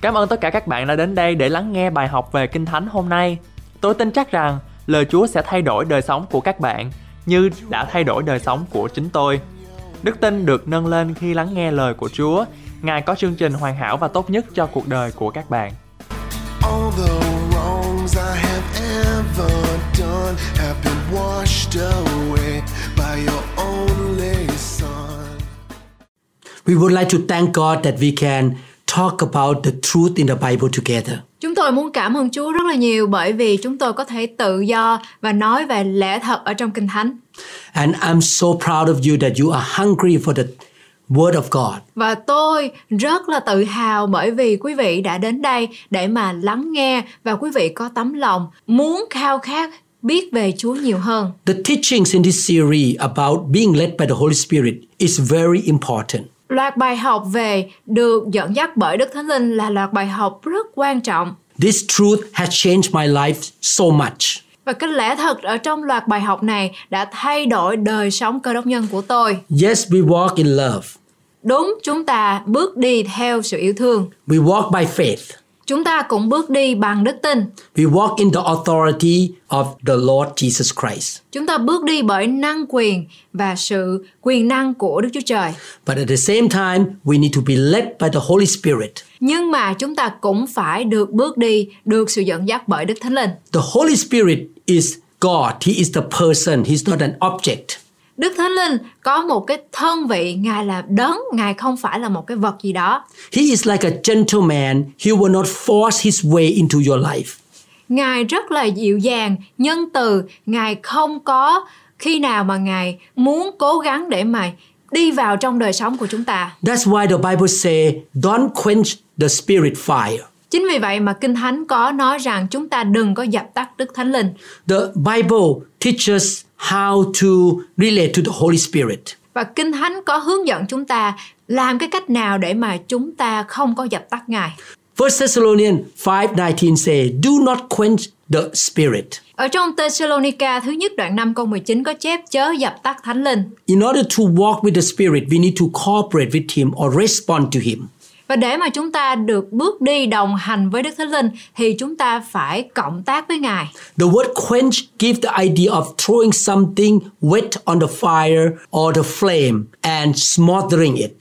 Cảm ơn tất cả các bạn đã đến đây để lắng nghe bài học về Kinh Thánh hôm nay. Tôi tin chắc rằng lời Chúa sẽ thay đổi đời sống của các bạn như đã thay đổi đời sống của chính tôi. Đức tin được nâng lên khi lắng nghe lời của Chúa. Ngài có chương trình hoàn hảo và tốt nhất cho cuộc đời của các bạn. All the wrongs I have ever done have been washed away by your only Son. We would like to thank God that we can talk about the truth in the Bible together. Chúng tôi muốn cảm ơn Chúa rất là nhiều bởi vì chúng tôi có thể tự do và nói về lẽ thật ở trong Kinh Thánh. And I'm so proud of you that you are hungry for the Word of God. Và tôi rất là tự hào bởi vì quý vị đã đến đây để mà lắng nghe và quý vị có tấm lòng muốn khao khát biết về Chúa nhiều hơn. The teachings in this series about being led by the Holy Spirit is very important. Loạt bài học về được dẫn dắt bởi Đức Thánh Linh là loạt bài học rất quan trọng. This truth has changed my life so much. Và cái lẽ thật ở trong loạt bài học này đã thay đổi đời sống cơ đốc nhân của tôi. Yes, we walk in love. Đúng, chúng ta bước đi theo sự yêu thương. We walk by faith. Chúng ta cũng bước đi bằng đức tin. We walk in the authority of the Lord Jesus Christ. Chúng ta bước đi bởi năng quyền và sự quyền năng của Đức Chúa Trời. But at the same time, we need to be led by the Holy Spirit. Nhưng mà chúng ta cũng phải được bước đi, được sự dẫn dắt bởi Đức Thánh Linh. The Holy Spirit is God. He is the person. He's not an object. Đức Thánh Linh có một cái thân vị, Ngài là đấng, Ngài không phải là một cái vật gì đó. He is like a gentleman. He will not force his way into your life. Ngài rất là dịu dàng, nhân từ, Ngài không có khi nào mà Ngài muốn cố gắng để mà đi vào trong đời sống của chúng ta. That's why the Bible say, don't quench the spirit fire. Chính vì vậy mà Kinh Thánh có nói rằng chúng ta đừng có dập tắt Đức Thánh Linh. The Bible teaches how to relate to the Holy Spirit. Và Kinh Thánh có hướng dẫn chúng ta làm cái cách nào để mà chúng ta không có dập tắt Ngài. 1 Thessalonians 5:19 say, "Do not quench the spirit." Ở trong Thessalonica thứ nhất đoạn 5 câu 19 có chép chớ dập tắt Thánh Linh. In order to walk with the spirit, we need to cooperate with him or respond to him. Và để mà chúng ta được bước đi đồng hành với Đức Thánh Linh thì chúng ta phải cộng tác với Ngài. The word quench gives the idea of throwing something wet on the fire or the flame and smothering it.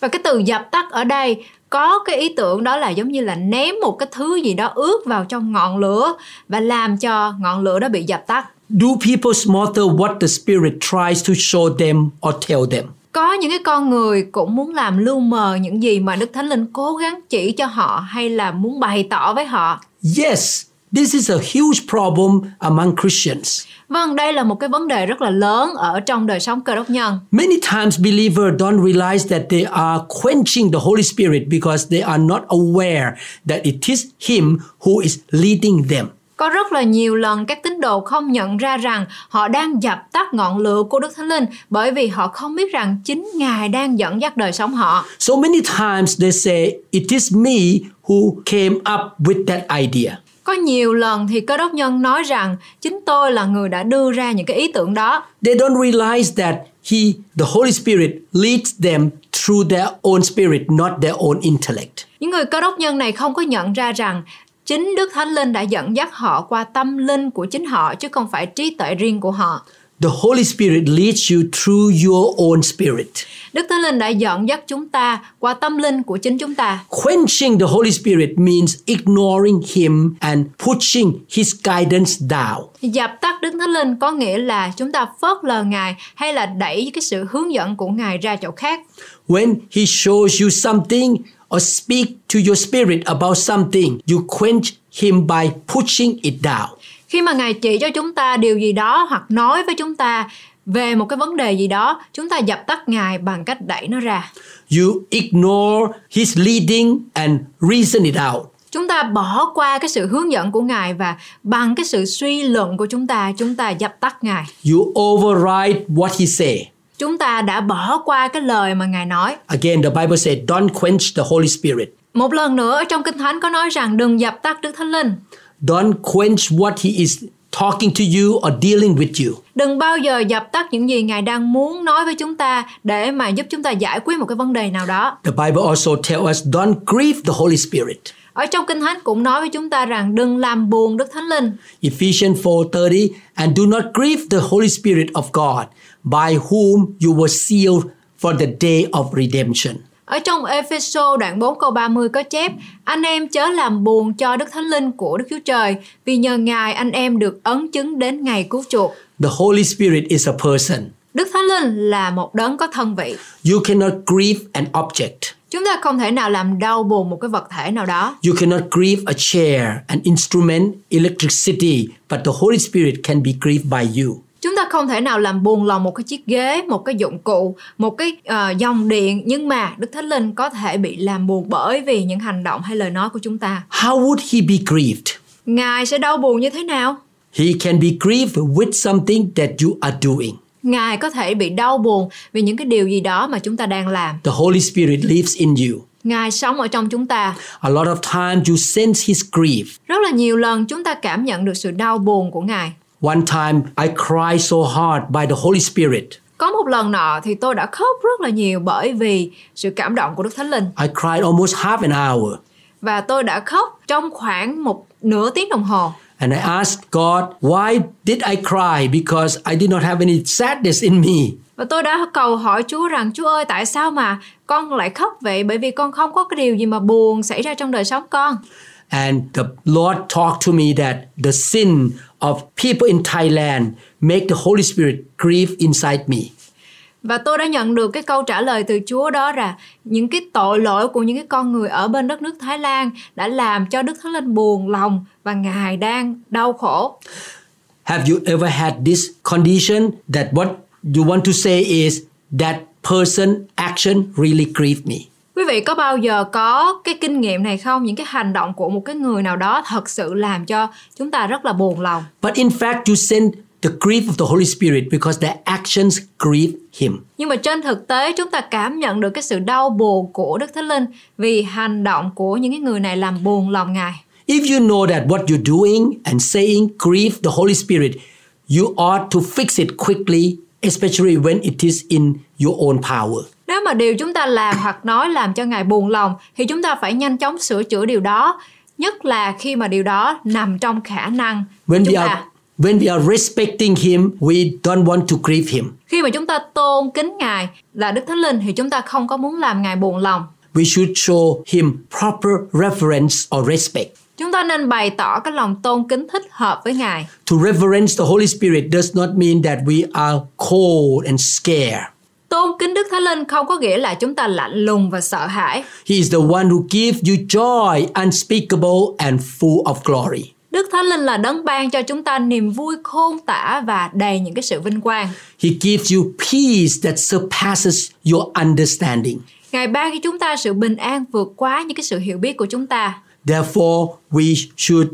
Và cái từ dập tắt ở đây có cái ý tưởng đó là giống như là ném một cái thứ gì đó ướt vào trong ngọn lửa và làm cho ngọn lửa đó bị dập tắt. Do people smother what the spirit tries to show them or tell them? Có những cái con người cũng muốn làm lu mờ những gì mà Đức Thánh Linh cố gắng chỉ cho họ hay là muốn bày tỏ với họ. Yes, this is a huge problem among Christians. Vâng, đây là một cái vấn đề rất là lớn ở trong đời sống cơ đốc nhân. Many times believers don't realize that they are quenching the Holy Spirit because they are not aware that it is Him who is leading them. Có rất là nhiều lần các tín đồ không nhận ra rằng họ đang dập tắt ngọn lửa của Đức Thánh Linh bởi vì họ không biết rằng chính Ngài đang dẫn dắt đời sống họ. So many times they say, It is me who came up with that idea. Có nhiều lần thì cơ đốc nhân nói rằng chính tôi là người đã đưa ra những cái ý tưởng đó. They don't realize that He, the Holy Spirit, leads them through their own spirit, not their own intellect. Những người cơ đốc nhân này không có nhận ra rằng chính Đức Thánh Linh đã dẫn dắt họ qua tâm linh của chính họ chứ không phải trí tuệ riêng của họ. The Holy Spirit leads you through your own spirit. Đức Thánh Linh đã dẫn dắt chúng ta qua tâm linh của chính chúng ta. Quenching the Holy Spirit means ignoring Him and pushing His guidance down. Dập tắt Đức Thánh Linh có nghĩa là chúng ta phớt lờ Ngài hay là đẩy cái sự hướng dẫn của Ngài ra chỗ khác. When He shows you something or speak to your spirit about something, you quench Him by pushing it down. Khi mà Ngài chỉ cho chúng ta điều gì đó hoặc nói với chúng ta về một cái vấn đề gì đó, chúng ta dập tắt Ngài bằng cách đẩy nó ra. You ignore His leading and reason it out. Chúng ta bỏ qua cái sự hướng dẫn của Ngài và bằng cái sự suy luận của chúng ta, chúng ta dập tắt Ngài. You override what He say. Chúng ta đã bỏ qua cái lời mà Ngài nói. Again, the Bible said, don't quench the Holy Spirit. Một lần nữa trong Kinh Thánh có nói rằng đừng dập tắt Đức Thánh Linh. Don't quench what He is talking to you or dealing with you. Đừng bao giờ dập tắt những gì Ngài đang muốn nói với chúng ta để mà giúp chúng ta giải quyết một cái vấn đề nào đó. The Bible also tells us don't grieve the Holy Spirit. Ở trong Kinh Thánh cũng nói với chúng ta rằng đừng làm buồn Đức Thánh Linh. Ephesians 4:30 and do not grieve the Holy Spirit of God by whom you were sealed for the day of redemption. Ở trong Epheso đoạn 4 câu 30 có chép Anh em chớ làm buồn cho Đức Thánh Linh của Đức Chúa Trời Vì nhờ Ngài anh em được ấn chứng đến ngày cứu chuộc The Holy Spirit is a person. Đức Thánh Linh là một đấng có thân vị You cannot grieve an object. Chúng ta không thể nào làm đau buồn một cái vật thể nào đó You cannot grieve a chair, an instrument, electricity, but the Holy Spirit can be grieved by you. Chúng ta không thể nào làm buồn lòng một cái chiếc ghế, một cái dụng cụ, một cái ờ, dòng điện Nhưng mà Đức Thánh Linh có thể bị làm buồn bởi vì những hành động hay lời nói của chúng ta How would he be grieved? Ngài sẽ đau buồn như thế nào? He can be grieved with something that you are doing. Ngài có thể bị đau buồn vì những cái điều gì đó mà chúng ta đang làm The Holy Spirit lives in you. Ngài sống ở trong chúng ta. A lot of times you sense his grief. Rất là nhiều lần chúng ta cảm nhận được sự đau buồn của Ngài. One time I cried so hard by the Holy Spirit. Có một lần nọ thì tôi đã khóc rất là nhiều bởi vì sự cảm động của Đức Thánh Linh I cried almost half an hour. và tôi đã khóc trong khoảng một nửa tiếng đồng hồ. And I asked God, why did I cry? Because I did not have any sadness in me. Và tôi đã cầu hỏi Chúa rằng Chúa ơi tại sao mà con lại khóc vậy? Bởi vì con không có cái điều gì mà buồn xảy ra trong đời sống con. And the Lord talked to me that the sin of people in Thailand make the Holy Spirit grieve inside me. Và tôi đã nhận được cái câu trả lời từ Chúa đó là những cái tội lỗi của những cái con người ở bên đất nước Thái Lan đã làm cho Đức Thánh Linh buồn lòng và Ngài đang đau khổ. Have you ever had this condition that what you want to say is that person action really grieved me? Quý vị có bao giờ có cái kinh nghiệm này không? Những cái hành động của một cái người nào đó thật sự làm cho chúng ta rất là buồn lòng. But in fact, you sense the grief of the Holy Spirit because their actions grieve Him. Nhưng mà trên thực tế chúng ta cảm nhận được cái sự đau buồn của Đức Thánh Linh vì hành động của những cái người này làm buồn lòng Ngài. If you know that what you're doing and saying grieve the Holy Spirit, you ought to fix it quickly, especially when it is in your own power. Nếu mà điều chúng ta làm hoặc nói làm cho Ngài buồn lòng thì chúng ta phải nhanh chóng sửa chữa điều đó. Nhất là khi mà điều đó nằm trong khả năng của When chúng we ta. are when we are respecting Him, we don't want to grieve Him. Khi mà chúng ta tôn kính Ngài là Đức Thánh Linh thì chúng ta không có muốn làm Ngài buồn lòng. We should show Him proper reverence or respect. Chúng ta nên bày tỏ cái lòng tôn kính thích hợp với Ngài. To reverence the Holy Spirit does not mean that we are cold and scared. Tôn kính Đức Thánh Linh không có nghĩa là chúng ta lạnh lùng và sợ hãi. He is the one who gives you joy unspeakable and full of glory. Đức Thánh Linh là đấng ban cho chúng ta niềm vui khôn tả và đầy những cái sự vinh quang. He gives you peace that surpasses your understanding. Ngài ban cho chúng ta sự bình an vượt quá những cái sự hiểu biết của chúng ta. Therefore, we should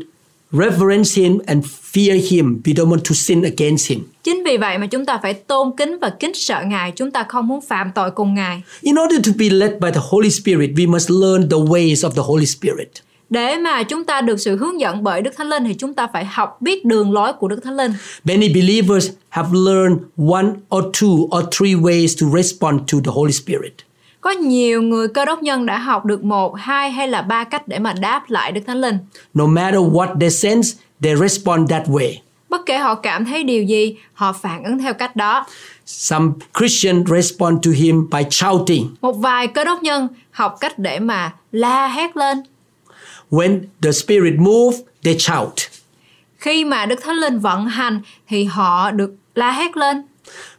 reverence Him and fear Him. We don't want to sin against Him. Chính vì vậy mà chúng ta phải tôn kính và kính sợ Ngài, chúng ta không muốn phạm tội cùng Ngài. In order to be led by the Holy Spirit, we must learn the ways of the Holy Spirit. Để mà chúng ta được sự hướng dẫn bởi Đức Thánh Linh thì chúng ta phải học biết đường lối của Đức Thánh Linh. Many believers have learned one or two or three ways to respond to the Holy Spirit. Có nhiều người cơ đốc nhân đã học được một, hai hay là ba cách để mà đáp lại Đức Thánh Linh. No matter what they sense, they respond that way. Bất kể họ cảm thấy điều gì, họ phản ứng theo cách đó. Some Christians respond to Him by shouting. Một vài cơ đốc nhân học cách để mà la hét lên. When the Spirit moves, they shout. Khi mà Đức Thánh Linh vận hành thì họ được la hét lên.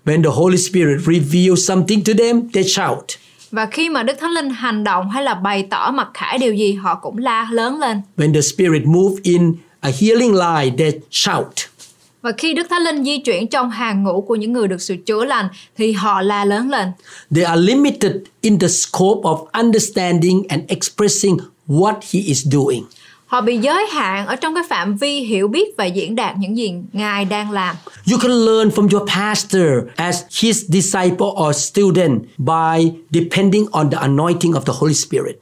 When the Holy Spirit reveals something to them, they shout. Và khi mà Đức Thánh Linh hành động hay là bày tỏ mặc khải điều gì họ cũng la lớn lên. When the Spirit moves in a healing line, they shout. Và khi Đức Thánh Linh di chuyển trong hàng ngũ của những người được sự chữa lành thì họ la lớn lên. They are limited in the scope of understanding and expressing what He is doing. Họ bị giới hạn ở trong cái phạm vi hiểu biết và diễn đạt những gì Ngài đang làm. You can learn from your pastor as his disciple or student by depending on the anointing of the Holy Spirit.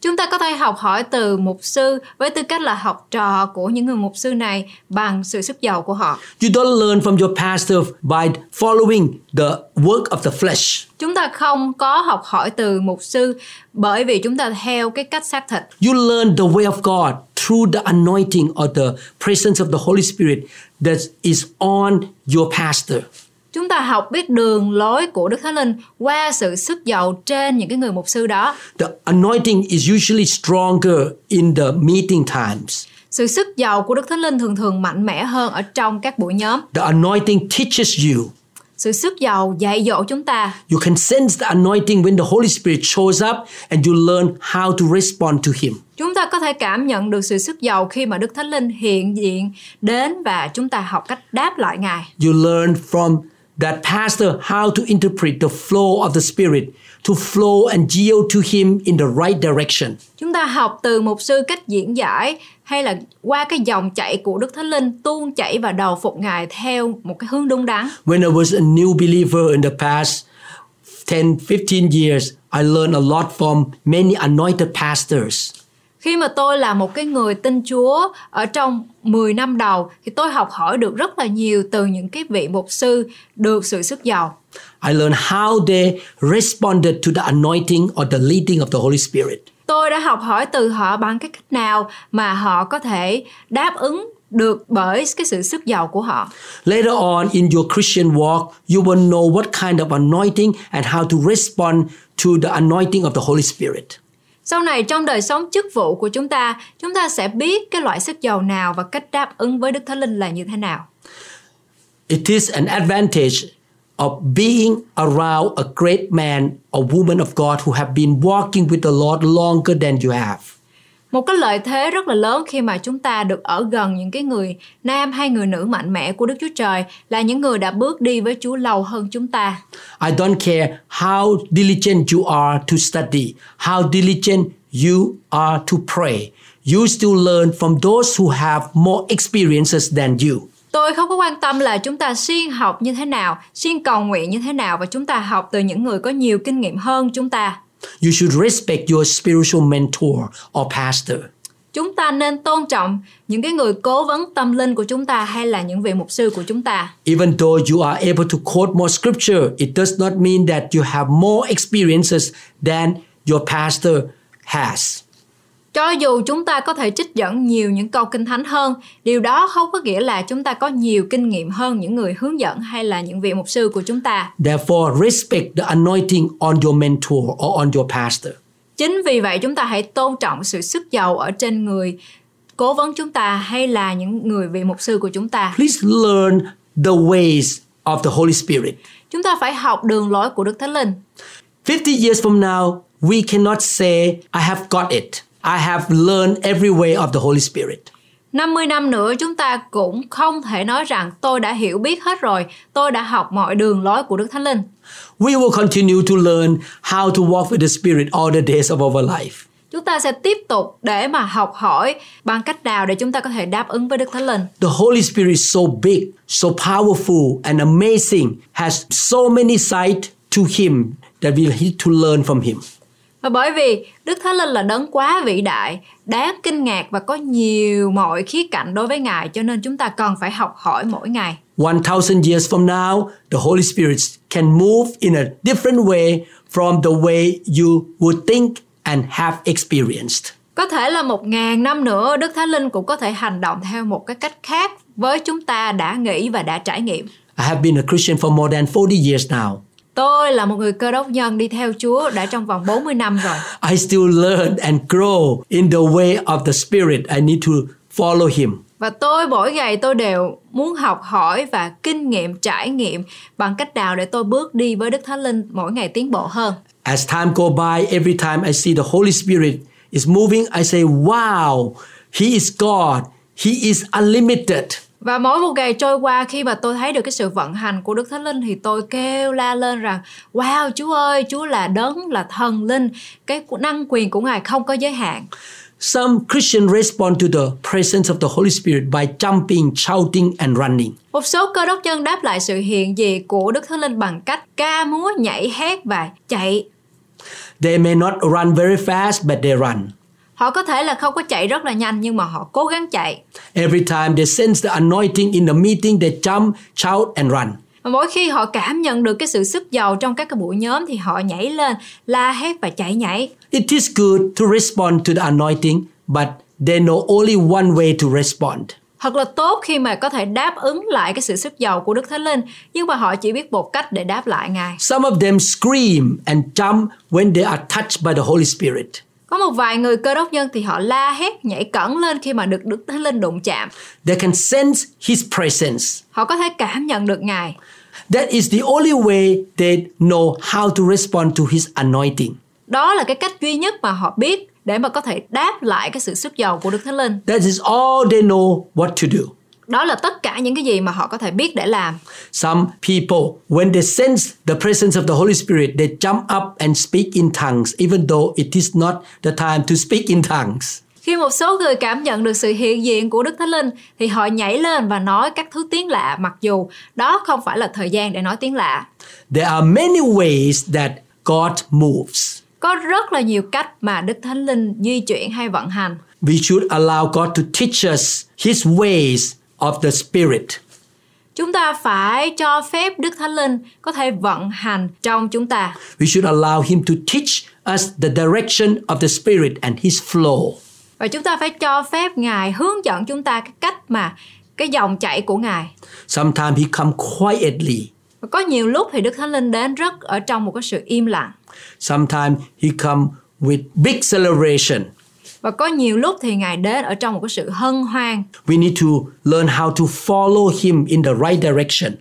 Chúng ta có thể học hỏi từ mục sư với tư cách là học trò của những người mục sư này bằng sự sức giàu của họ. You don't learn from your pastor by following the work of the flesh. Chúng ta không có học hỏi từ mục sư bởi vì chúng ta theo cái cách xác thịt. You learn the way of God through the anointing or the presence of the Holy Spirit that is on your pastor. Chúng ta học biết đường lối của Đức Thánh Linh qua sự sức giàu trên những cái người mục sư đó. The anointing is usually stronger in the meeting times. Sự sức giàu của Đức Thánh Linh thường thường mạnh mẽ hơn ở trong các buổi nhóm. The anointing teaches you. Sự sức giàu dạy dỗ chúng ta. You can sense the anointing when the Holy Spirit shows up and you learn how to respond to Him. Chúng ta có thể cảm nhận được sự sức giàu khi mà Đức Thánh Linh hiện diện đến và chúng ta học cách đáp lại Ngài. You learn from that pastor how to interpret the flow of the Spirit to flow and yield to Him in the right direction. Chúng ta học từ mục sư cách diễn giải hay là qua cái dòng chảy của Đức Thánh Linh tuôn chảy và đầu phục Ngài theo một cái hướng đúng đắn. When I was a new believer in the past 10, 15 years, I learned a lot from many anointed pastors. Khi mà tôi là một cái người tin Chúa ở trong 10 năm đầu thì tôi học hỏi được rất là nhiều từ những cái vị mục sư được sự sức giàu. I learned how they responded to the anointing or the leading of the Holy Spirit. Tôi đã học hỏi từ họ bằng cái cách nào mà họ có thể đáp ứng được bởi cái sự sức giàu của họ. Later on in your Christian walk, you will know what kind of anointing and how to respond to the anointing of the Holy Spirit. Sau này trong đời sống chức vụ của chúng ta, chúng ta sẽ biết cái loại sức giàu nào và cách đáp ứng với Đức Thánh Linh là như thế nào. It is an advantage of being around a great man or woman of God who have been walking with the Lord longer than you have. Một cái lợi thế rất là lớn khi mà chúng ta được ở gần những cái người nam hay người nữ mạnh mẽ của Đức Chúa Trời là những người đã bước đi với Chúa lâu hơn chúng ta. I don't care how diligent you are to study, how diligent you are to pray. You still learn from those who have more experiences than you. Tôi không có quan tâm là chúng ta siêng học như thế nào, siêng cầu nguyện như thế nào và chúng ta học từ những người có nhiều kinh nghiệm hơn chúng ta. You should respect your spiritual mentor or pastor. Chúng ta nên tôn trọng những cái người cố vấn tâm linh của chúng ta hay là những vị mục sư của chúng ta. Even though you are able to quote more scripture, it does not mean that you have more experiences than your pastor has. Cho dù chúng ta có thể trích dẫn nhiều những câu kinh thánh hơn, điều đó không có nghĩa là chúng ta có nhiều kinh nghiệm hơn những người hướng dẫn hay là những vị mục sư của chúng ta. Therefore, respect the anointing on your mentor or on your pastor. Chính vì vậy chúng ta hãy tôn trọng sự sức giàu ở trên người cố vấn chúng ta hay là những người vị mục sư của chúng ta. Please learn the ways of the Holy Spirit. Chúng ta phải học đường lối của Đức Thánh Linh. 50 years from now, we cannot say, I have got it. I have learned every way of the Holy Spirit. 50 năm nữa chúng ta cũng không thể nói rằng tôi đã hiểu biết hết rồi, tôi đã học mọi đường lối của Đức Thánh Linh. We will continue to learn how to walk with the Spirit all the days of our life. Chúng ta sẽ tiếp tục để mà học hỏi bằng cách nào để chúng ta có thể đáp ứng với Đức Thánh Linh. The Holy Spirit is so big, so powerful, and amazing, has so many sides to Him that we need to learn from Him. Và bởi vì Đức Thánh Linh là đấng quá vĩ đại, đáng kinh ngạc và có nhiều mọi khía cạnh đối với Ngài cho nên chúng ta cần phải học hỏi mỗi ngày. 1000 years from now, the Holy Spirit can move in a different way from the way you would think and have experienced. Có thể là một ngàn năm nữa Đức Thánh Linh cũng có thể hành động theo một cái cách khác với chúng ta đã nghĩ và đã trải nghiệm. I have been a Christian for more than 40 years now. Tôi là một người cơ đốc nhân đi theo Chúa đã trong vòng 40 năm rồi. I still learn and grow in the way of the Spirit. I need to follow Him. Và tôi mỗi ngày tôi đều muốn học hỏi và kinh nghiệm trải nghiệm bằng cách nào để tôi bước đi với Đức Thánh Linh mỗi ngày tiến bộ hơn. As time go by, every time I see the Holy Spirit is moving, I say, wow, He is God. He is unlimited. Và mỗi một ngày trôi qua khi mà tôi thấy được cái sự vận hành của Đức Thánh Linh thì tôi kêu la lên rằng Wow Chúa ơi, Chúa là đấng, là thần linh Cái năng quyền của Ngài không có giới hạn Some Christians respond to the presence of the Holy Spirit by jumping, shouting, and running. Một số cơ đốc nhân đáp lại sự hiện diện của Đức Thánh Linh bằng cách ca múa, nhảy, hét và chạy They may not run very fast, but they run. Họ có thể là không có chạy rất là nhanh nhưng mà họ cố gắng chạy. Every time they sense the anointing in the meeting, they jump, shout, and run. Và mỗi khi họ cảm nhận được cái sự sức giàu trong các cái buổi nhóm thì họ nhảy lên, la hét và chạy nhảy. It is good to respond to the anointing, but they know only one way to respond. Thật là tốt khi mà có thể đáp ứng lại cái sự sức giàu của Đức Thánh Linh, nhưng mà họ chỉ biết một cách để đáp lại Ngài. Some of them scream and jump when they are touched by the Holy Spirit. Có một vài người cơ đốc nhân thì họ la hét, nhảy cẫng lên khi mà được Đức Thánh Linh đụng chạm. They can sense His presence. Họ có thể cảm nhận được Ngài. That is the only way they know how to respond to His anointing. Đó là cái cách duy nhất mà họ biết để mà có thể đáp lại cái sự sức giàu của Đức Thánh Linh. That is all they know what to do. Đó là tất cả những cái gì mà họ có thể biết để làm. Some people, when they sense the presence of the Holy Spirit, they jump up and speak in tongues, even though it is not the time to speak in tongues. Khi một số người cảm nhận được sự hiện diện của Đức Thánh Linh thì họ nhảy lên và nói các thứ tiếng lạ mặc dù đó không phải là thời gian để nói tiếng lạ. There are many ways that God moves. Có rất là nhiều cách mà Đức Thánh Linh di chuyển hay vận hành. We should allow God to teach us His ways of the Spirit. Chúng ta phải cho phép Đức Thánh Linh có thể vận hành trong chúng ta. We should allow Him to teach us the direction of the Spirit and His flow. Và chúng ta phải cho phép Ngài hướng dẫn chúng ta cái cách mà cái dòng chảy của Ngài. Sometimes He come quietly. Và có nhiều lúc thì Đức Thánh Linh đến rất ở trong một cái sự im lặng. Sometimes He come with big celebration. Và có nhiều lúc thì Ngài đến ở trong một cái sự hân hoan. We need to learn how to follow Him in the right direction.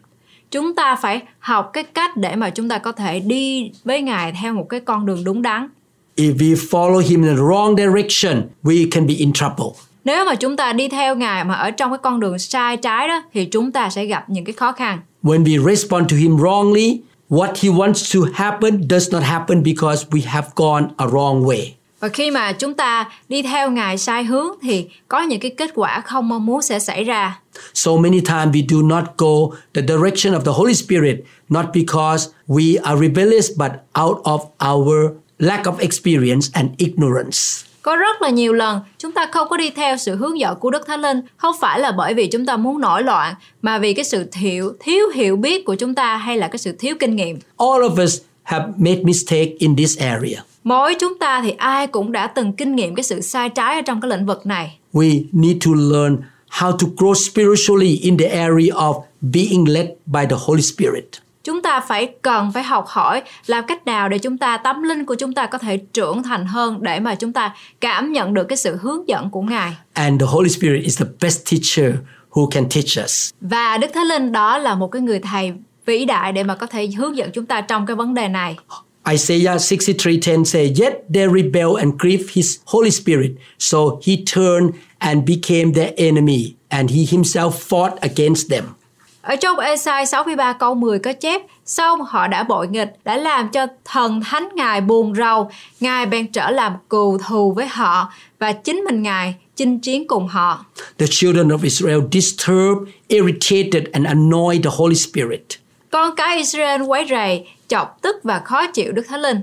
Chúng ta phải học cái cách để mà chúng ta có thể đi với Ngài theo một cái con đường đúng đắn. If we follow Him in the wrong direction, we can be in trouble. Nếu mà chúng ta đi theo Ngài mà ở trong cái con đường sai trái đó thì chúng ta sẽ gặp những cái khó khăn. When we respond to Him wrongly, what He wants to happen does not happen because we have gone a wrong way. Và khi mà chúng ta đi theo Ngài sai hướng thì có những cái kết quả không mong muốn sẽ xảy ra. So many times we do not go the direction of the Holy Spirit, not because we are rebellious, but out of our lack of experience and ignorance. Có rất là nhiều lần chúng ta không có đi theo sự hướng dẫn của Đức Thánh Linh không phải là bởi vì chúng ta muốn nổi loạn mà vì cái sự thiếu thiếu hiểu biết của chúng ta hay là cái sự thiếu kinh nghiệm. All of us have made mistake in this area. Mỗi chúng ta thì ai cũng đã từng kinh nghiệm cái sự sai trái ở trong cái lĩnh vực này. We need to learn how to grow spiritually in the area of being led by the Holy Spirit. Chúng ta phải cần phải học hỏi làm cách nào để chúng ta tâm linh của chúng ta có thể trưởng thành hơn để mà chúng ta cảm nhận được cái sự hướng dẫn của Ngài. And the Holy Spirit is the best teacher who can teach us. Và Đức Thánh Linh đó là một cái người thầy vĩ đại để mà có thể hướng dẫn chúng ta trong cái vấn đề này. Isaiah 63:10 say, Yet they rebel and grieve his Holy Spirit, so he turned and became their enemy, and he himself fought against them. Ở trong Esai 63 câu 10 có chép Xong họ đã bội nghịch, đã làm cho thần thánh Ngài buồn rầu. Ngài bèn trở làm cừu thù với họ và chính mình Ngài chinh chiến cùng họ. The children of Israel disturbed, irritated, and annoyed the Holy Spirit. Con cái Israel quấy rầy, chọc tức và khó chịu Đức Thánh Linh.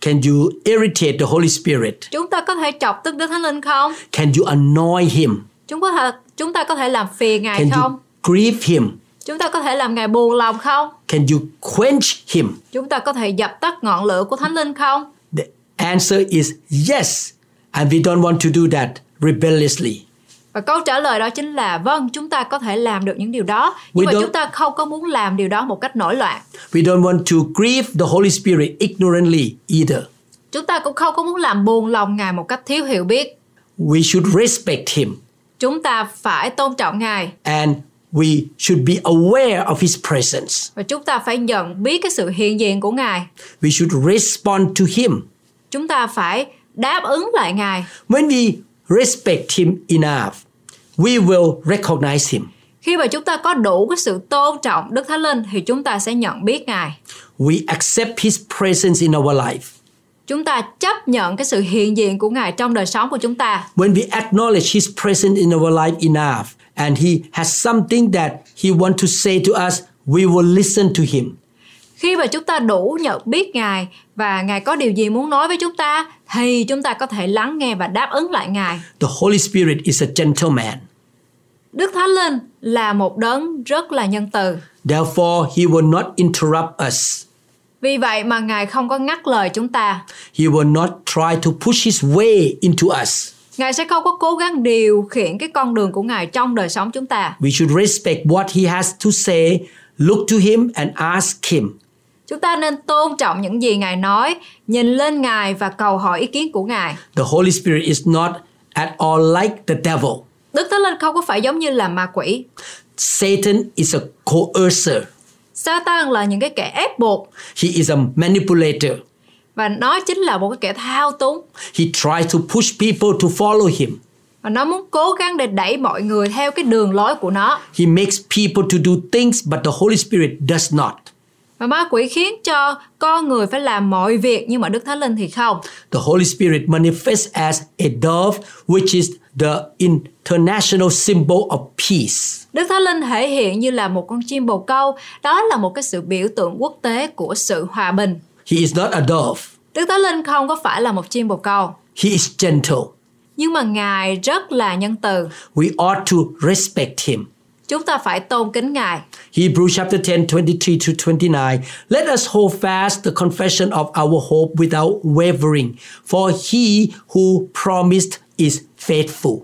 Can you irritate the Holy Spirit? Chúng ta có thể chọc tức Đức Thánh Linh không? Can you annoy him? Chúng có thể chúng ta có thể làm phiền Ngài Can không? you grieve him? Chúng ta có thể làm Ngài buồn lòng không? Can you quench him? Chúng ta có thể dập tắt ngọn lửa của Thánh Linh không? The answer is yes. And we don't want to do that rebelliously. Và câu trả lời đó chính là vâng, chúng ta có thể làm được những điều đó, nhưng We mà don't- chúng ta không có muốn làm điều đó một cách nổi loạn. We don't want to grieve the Holy Spirit ignorantly either. Chúng ta cũng không có muốn làm buồn lòng Ngài một cách thiếu hiểu biết. We should respect him Chúng ta phải tôn trọng Ngài and we should be aware of his presence. và chúng ta phải nhận biết cái sự hiện diện của Ngài. We should respond to him. Chúng ta phải đáp ứng lại Ngài. When we respect him enough, we will recognize him. Khi mà chúng ta có đủ cái sự tôn trọng Đức Thánh Linh thì chúng ta sẽ nhận biết Ngài. We accept his presence in our life. Chúng ta chấp nhận cái sự hiện diện của Ngài trong đời sống của chúng ta. When we acknowledge his presence in our life enough and he has something that he wants to say to us, we will listen to him. Khi mà chúng ta đủ nhận biết Ngài và Ngài có điều gì muốn nói với chúng ta thì chúng ta có thể lắng nghe và đáp ứng lại Ngài. The Holy Spirit is a gentleman. Đức Thánh Linh là một đấng rất là nhân từ. Therefore, he will not interrupt us. Vì vậy mà Ngài không có ngắt lời chúng ta. He will not try to push his way into us. Ngài sẽ không có cố gắng điều khiển cái con đường của Ngài trong đời sống chúng ta. We should respect what he has to say, look to him and ask him. Chúng ta nên tôn trọng những gì Ngài nói, nhìn lên Ngài và cầu hỏi ý kiến của Ngài. The Holy Spirit is not at all like the devil. Đức Thánh Linh không có phải giống như là ma quỷ. Satan is a coercer. Satan là những cái kẻ ép buộc He is a manipulator. và nó chính là một cái kẻ thao túng He tries to push people to follow him. và nó muốn cố gắng để đẩy mọi người theo cái đường lối của nó He makes people to do things but the Holy Spirit does not. Và ma quỷ khiến cho con người phải làm mọi việc nhưng mà Đức Thánh Linh thì không The Holy Spirit manifests as a dove, which is the international symbol of peace. Đức Thánh Linh thể hiện như là một con chim bồ câu đó là một cái sự biểu tượng quốc tế của sự hòa bình He is not a dove. Đức Thánh Linh không có phải là một chim bồ câu He is gentle. nhưng mà Ngài rất là nhân từ We ought to respect him. Chúng ta phải tôn kính Ngài Hebrews chapter 10, 23 to 29. Let us hold fast the confession of our hope without wavering, for he who promised is faithful.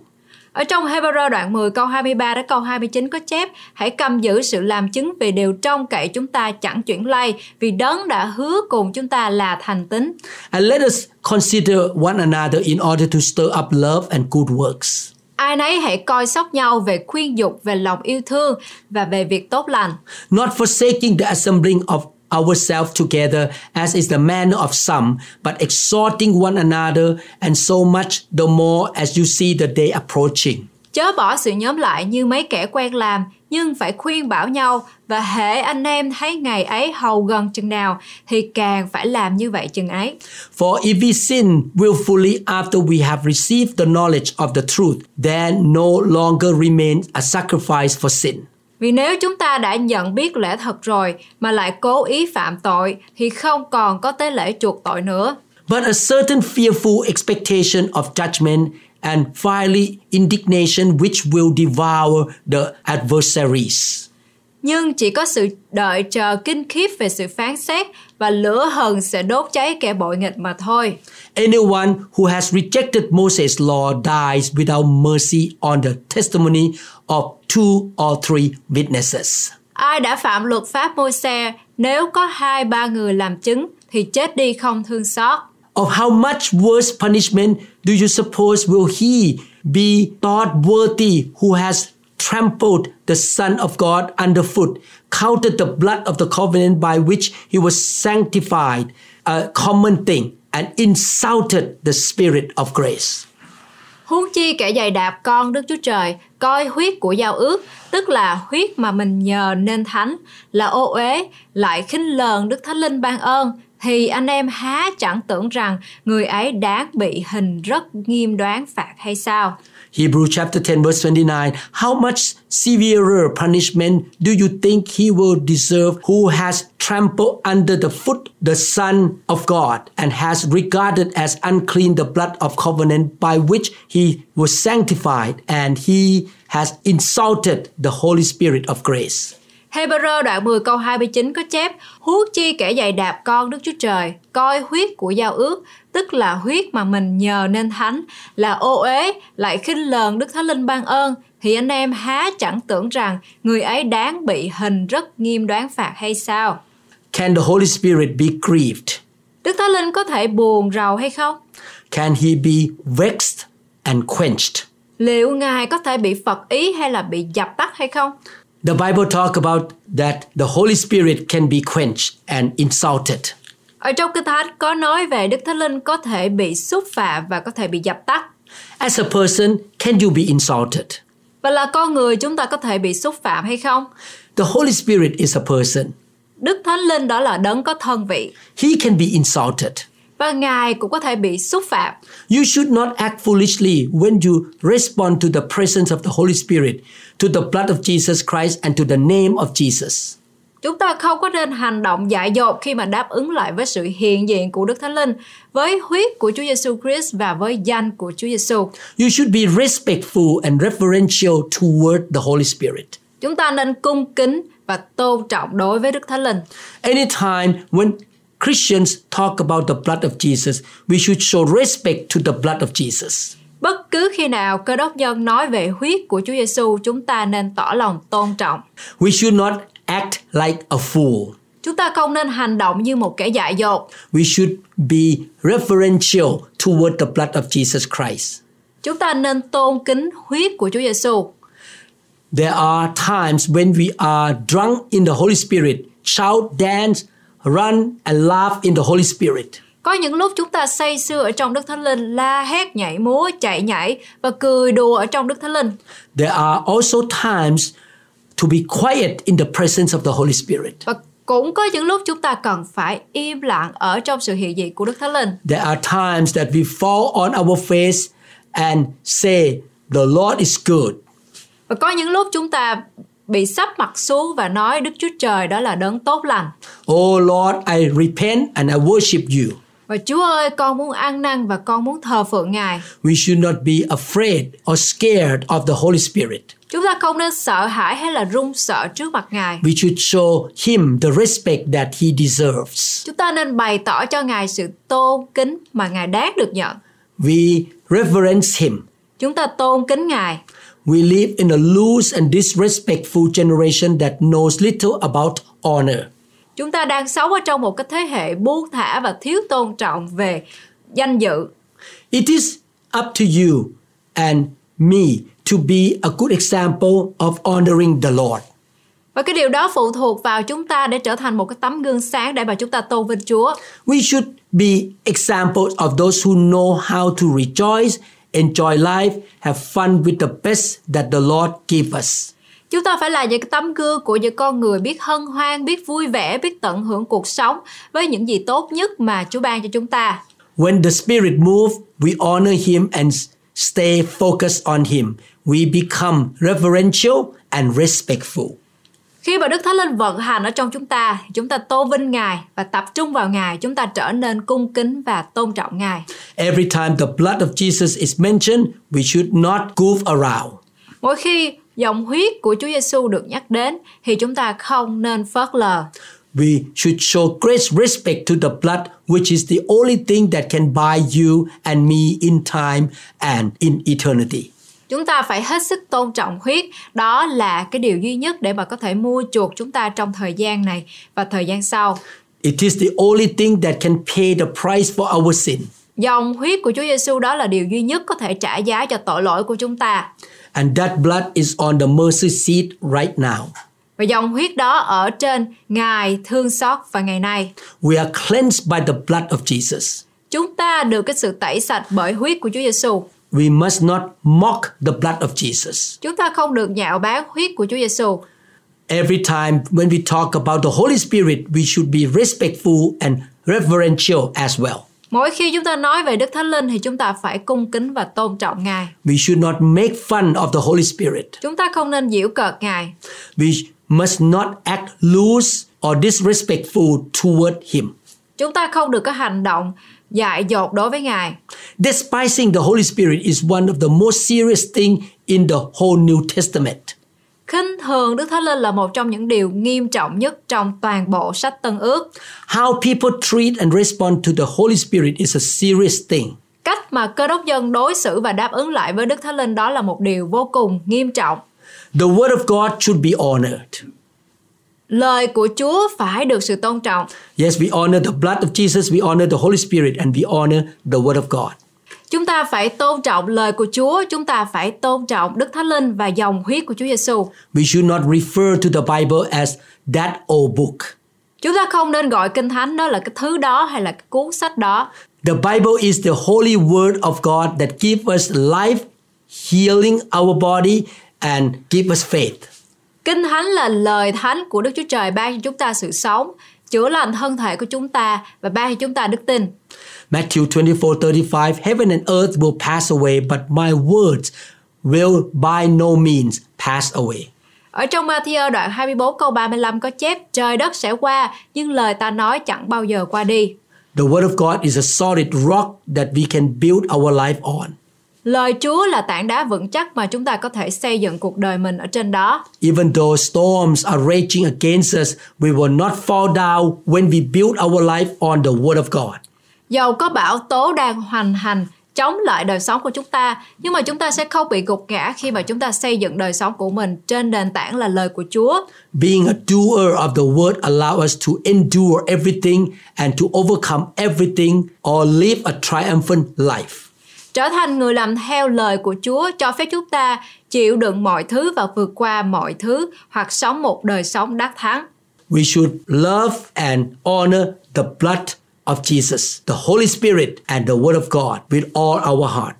Ở trong Hebrew đoạn 10 câu 23 đến câu 29 có chép Hãy cầm giữ sự làm chứng về điều trong cậy chúng ta chẳng chuyển lay Vì đấng đã hứa cùng chúng ta là thành tín And let us consider one another in order to stir up love and good works. Ai nấy hãy coi sóc nhau về khuyên dục, về lòng yêu thương và về việc tốt lành not forsaking the assembling of ourselves together as is the manner of some, but exhorting one another, and so much the more as you see the day approaching. Chớ bỏ sự nhóm lại như mấy kẻ quen làm Nhưng phải khuyên bảo nhau Và hễ anh em thấy ngày ấy hầu gần chừng nào Thì càng phải làm như vậy chừng ấy For if we sin willfully after we have received the knowledge of the truth, then no longer remains a sacrifice for sin. Vì nếu chúng ta đã nhận biết lẽ thật rồi mà lại cố ý phạm tội thì không còn có tế lễ chuộc tội nữa. But a certain fearful expectation of judgment and fiery indignation which will devour the adversaries. Nhưng chỉ có sự đợi chờ kinh khiếp về sự phán xét và lửa hờn sẽ đốt cháy kẻ bội nghịch mà thôi. Anyone who has rejected Moses' law dies without mercy on the testimony of two or three witnesses. Ai đã phạm luật pháp môi xe nếu có hai ba người làm chứng thì chết đi không thương xót. Of how much worse punishment do you suppose will he be thought worthy who has trampled the Son of God underfoot, counted the blood of the covenant by which he was sanctified a common thing, and insulted the Spirit of grace? Huống chi kẻ dày đạp con Đức Chúa Trời, coi huyết của giao ước, tức là huyết mà mình nhờ nên thánh, là ô uế, lại khinh lờn Đức Thánh Linh ban ơn, thì anh em há chẳng tưởng rằng người ấy đáng bị hình rất nghiêm đoán phạt hay sao? Hebrew chapter 10 verse 29 How much severer punishment do you think he will deserve who has trampled under the foot the Son of God and has regarded as unclean the blood of covenant by which he was sanctified and he has insulted the Holy Spirit of grace? Hebrew đoạn 10 câu 29 có chép Huống chi kẻ giày đạp con Đức Chúa Trời Coi huyết của giao ước Tức là huyết mà mình nhờ nên thánh Là ô uế Lại khinh lờn Đức Thánh Linh ban ơn Thì anh em há chẳng tưởng rằng Người ấy đáng bị hình rất nghiêm đoán phạt hay sao Can the Holy Spirit be grieved? Đức Thánh Linh có thể buồn rầu hay không? Can he be vexed and quenched? Liệu Ngài có thể bị phật ý hay là bị dập tắt hay không? The Bible talk about that the Holy Spirit can be quenched and insulted. Ở trong Kinh Thánh có nói về Đức Thánh Linh có thể bị xúc phạm và có thể bị dập tắt. As a person, can you be insulted? Và là con người chúng ta có thể bị xúc phạm hay không? The Holy Spirit is a person. Đức Thánh Linh đó là đấng có thân vị He can be insulted. và Ngài cũng có thể bị xúc phạm. You should not act foolishly when you respond to the presence of the Holy Spirit, to the blood of Jesus Christ, and to the name of Jesus. Chúng ta không có nên hành động dại dột khi mà đáp ứng lại với sự hiện diện của Đức Thánh Linh, với huyết của Chúa Giêsu Christ và với danh của Chúa Giêsu. You should be respectful and reverential toward the Holy Spirit. Chúng ta nên cung kính và tôn trọng đối với Đức Thánh Linh. Anytime when Christians talk about the blood of Jesus, we should show respect to the blood of Jesus. Bất cứ khi nào cơ đốc nhân nói về huyết của Chúa Giêsu, chúng ta nên tỏ lòng tôn trọng. We should not act like a fool. Chúng ta không nên hành động như một kẻ dại dột. We should be reverential toward the blood of Jesus Christ. Chúng ta nên tôn kính huyết của Chúa Giêsu. There are times when we are drunk in the Holy Spirit, shout, dance, run, and laugh in the Holy Spirit. Có những lúc chúng ta say sưa ở trong Đức Thánh Linh, la hét, nhảy múa, chạy nhảy và cười đùa ở trong Đức Thánh Linh. There are also times to be quiet in the presence of the Holy Spirit. Và cũng có những lúc chúng ta cần phải im lặng ở trong sự hiện diện của Đức Thánh Linh. There are times that we fall on our face and say, The Lord is good. Và có những lúc chúng ta bị sắp mặt xuống và nói Đức Chúa Trời đó là đấng tốt lành. Oh Lord, I repent and I worship you. Và Chúa ơi, con muốn ăn năn và con muốn thờ phượng Ngài. We should not be afraid or scared of the Holy Spirit. Chúng ta không nên sợ hãi hay là run sợ trước mặt Ngài. We should show him the respect that he deserves. Chúng ta nên bày tỏ cho Ngài sự tôn kính mà Ngài đáng được nhận. We reverence him. Chúng ta tôn kính Ngài. We live in a loose and disrespectful generation that knows little about honor. Chúng ta đang sống ở trong một cái thế hệ buông thả và thiếu tôn trọng về danh dự. It is up to you and me to be a good example of honoring the Lord. Và cái điều đó phụ thuộc vào chúng ta để trở thành một cái tấm gương sáng để mà chúng ta tôn vinh Chúa. We should be examples of those who know how to rejoice, enjoy life, have fun with the best that the Lord give us. Chúng ta phải là những tấm gương của những con người biết hân hoan, biết vui vẻ, biết tận hưởng cuộc sống với những gì tốt nhất mà Chúa ban cho chúng ta. When the Spirit moves, we honor Him and stay focused on Him. We become reverential and respectful. Khi mà Đức Thánh Linh vận hành ở trong chúng ta, chúng ta tôn vinh Ngài và tập trung vào Ngài, chúng ta trở nên cung kính và tôn trọng Ngài. Every time the blood of Jesus is mentioned, we should not goof around. Mỗi khi dòng huyết của Chúa Giêsu được nhắc đến thì chúng ta không nên phớt lờ. We should show great respect to the blood, which is the only thing that can buy you and me in time and in eternity. Chúng ta phải hết sức tôn trọng huyết, đó là cái điều duy nhất để mà có thể mua chuộc chúng ta trong thời gian này và thời gian sau. It is the only thing that can pay the price for our sin. Dòng huyết của Chúa Giêsu đó là điều duy nhất có thể trả giá cho tội lỗi của chúng ta. And that blood is on the mercy seat right now. Và dòng huyết đó ở trên Ngài thương xót và ngày nay. We are cleansed by the blood of Jesus. Chúng ta được cái sự tẩy sạch bởi huyết của Chúa Giêsu. We must not mock the blood of Jesus. Chúng ta không được nhạo báng huyết của Chúa Giêsu. Every time when we talk about the Holy Spirit, we should be respectful and reverential as well. Mỗi khi chúng ta nói về Đức Thánh Linh thì chúng ta phải cung kính và tôn trọng Ngài. We should not make fun of the Holy Spirit. Chúng ta không nên giễu cợt Ngài. We must not act loose or disrespectful toward Him. Chúng ta không được có hành động dại dột đối với Ngài. Despising the Holy Spirit is one of the most serious thing in the whole New Testament. Khinh thường Đức Thánh Linh là một trong những điều nghiêm trọng nhất trong toàn bộ sách Tân Ước. How people treat and respond to the Holy Spirit is a serious thing. Cách mà cơ đốc nhân đối xử và đáp ứng lại với Đức Thánh Linh đó là một điều vô cùng nghiêm trọng. The Word of God should be honored. Lời của Chúa phải được sự tôn trọng. Yes, we honor the blood of Jesus, we honor the Holy Spirit, and we honor the Word of God. Chúng ta phải tôn trọng lời của Chúa, chúng ta phải tôn trọng Đức Thánh Linh và dòng huyết của Chúa Giêsu. We should not refer to the Bible as that old book. Chúng ta không nên gọi Kinh Thánh đó là cái thứ đó hay là cái cuốn sách đó. The Bible is the holy word of God that gives us life, healing our body, and give us faith. Kinh Thánh là lời thánh của Đức Chúa Trời ban cho chúng ta sự sống, chữa lành thân thể của chúng ta và ban cho chúng ta đức tin. Matthew 24:35 Heaven and earth will pass away, but my words will by no means pass away. Ở trong Matthew đoạn 24 câu 35 có chép trời đất sẽ qua nhưng lời ta nói chẳng bao giờ qua đi. The Word of God is a solid rock that we can build our life on. Lời Chúa là tảng đá vững chắc mà chúng ta có thể xây dựng cuộc đời mình ở trên đó. Even though storms are raging against us, we will not fall down when we build our life on the Word of God. Dầu có bão tố đang hoành hành chống lại đời sống của chúng ta, nhưng mà chúng ta sẽ không bị gục ngã khi mà chúng ta xây dựng đời sống của mình trên nền tảng là lời của Chúa. Being a doer of the Word allow us to endure everything and to overcome everything or live a triumphant life. Trở thành người làm theo lời của Chúa cho phép chúng ta chịu đựng mọi thứ và vượt qua mọi thứ hoặc sống một đời sống đắc thắng. We should love and honor the blood of Jesus, the Holy Spirit, and the Word of God with all our heart.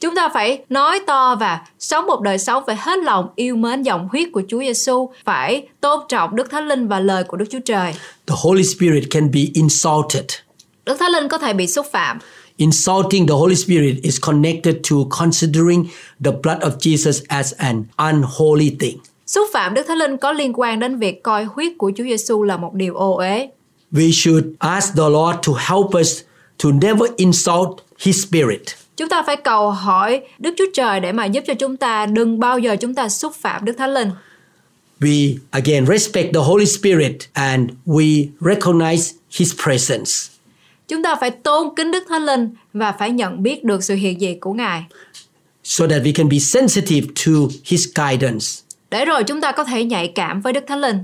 Chúng ta phải nói to và sống một đời sống phải hết lòng yêu mến dòng huyết của Chúa Giêsu, phải tôn trọng Đức Thánh Linh và lời của Đức Chúa Trời. The Holy Spirit can be insulted. Đức Thánh Linh có thể bị xúc phạm. Insulting the Holy Spirit is connected to considering the blood of Jesus as an unholy thing. Xúc phạm Đức Thánh Linh có liên quan đến việc coi huyết của Chúa Giêsu là một điều ô uế. We should ask the Lord to help us to never insult His Spirit. Chúng ta phải cầu hỏi Đức Chúa Trời để mà giúp cho chúng ta đừng bao giờ chúng ta xúc phạm Đức Thánh Linh. We again respect the Holy Spirit and we recognize His presence. Chúng ta phải tôn kính Đức Thánh Linh và phải nhận biết được sự hiện diện của Ngài. so that we can be sensitive to his guidance. Để rồi chúng ta có thể nhạy cảm với Đức Thánh Linh.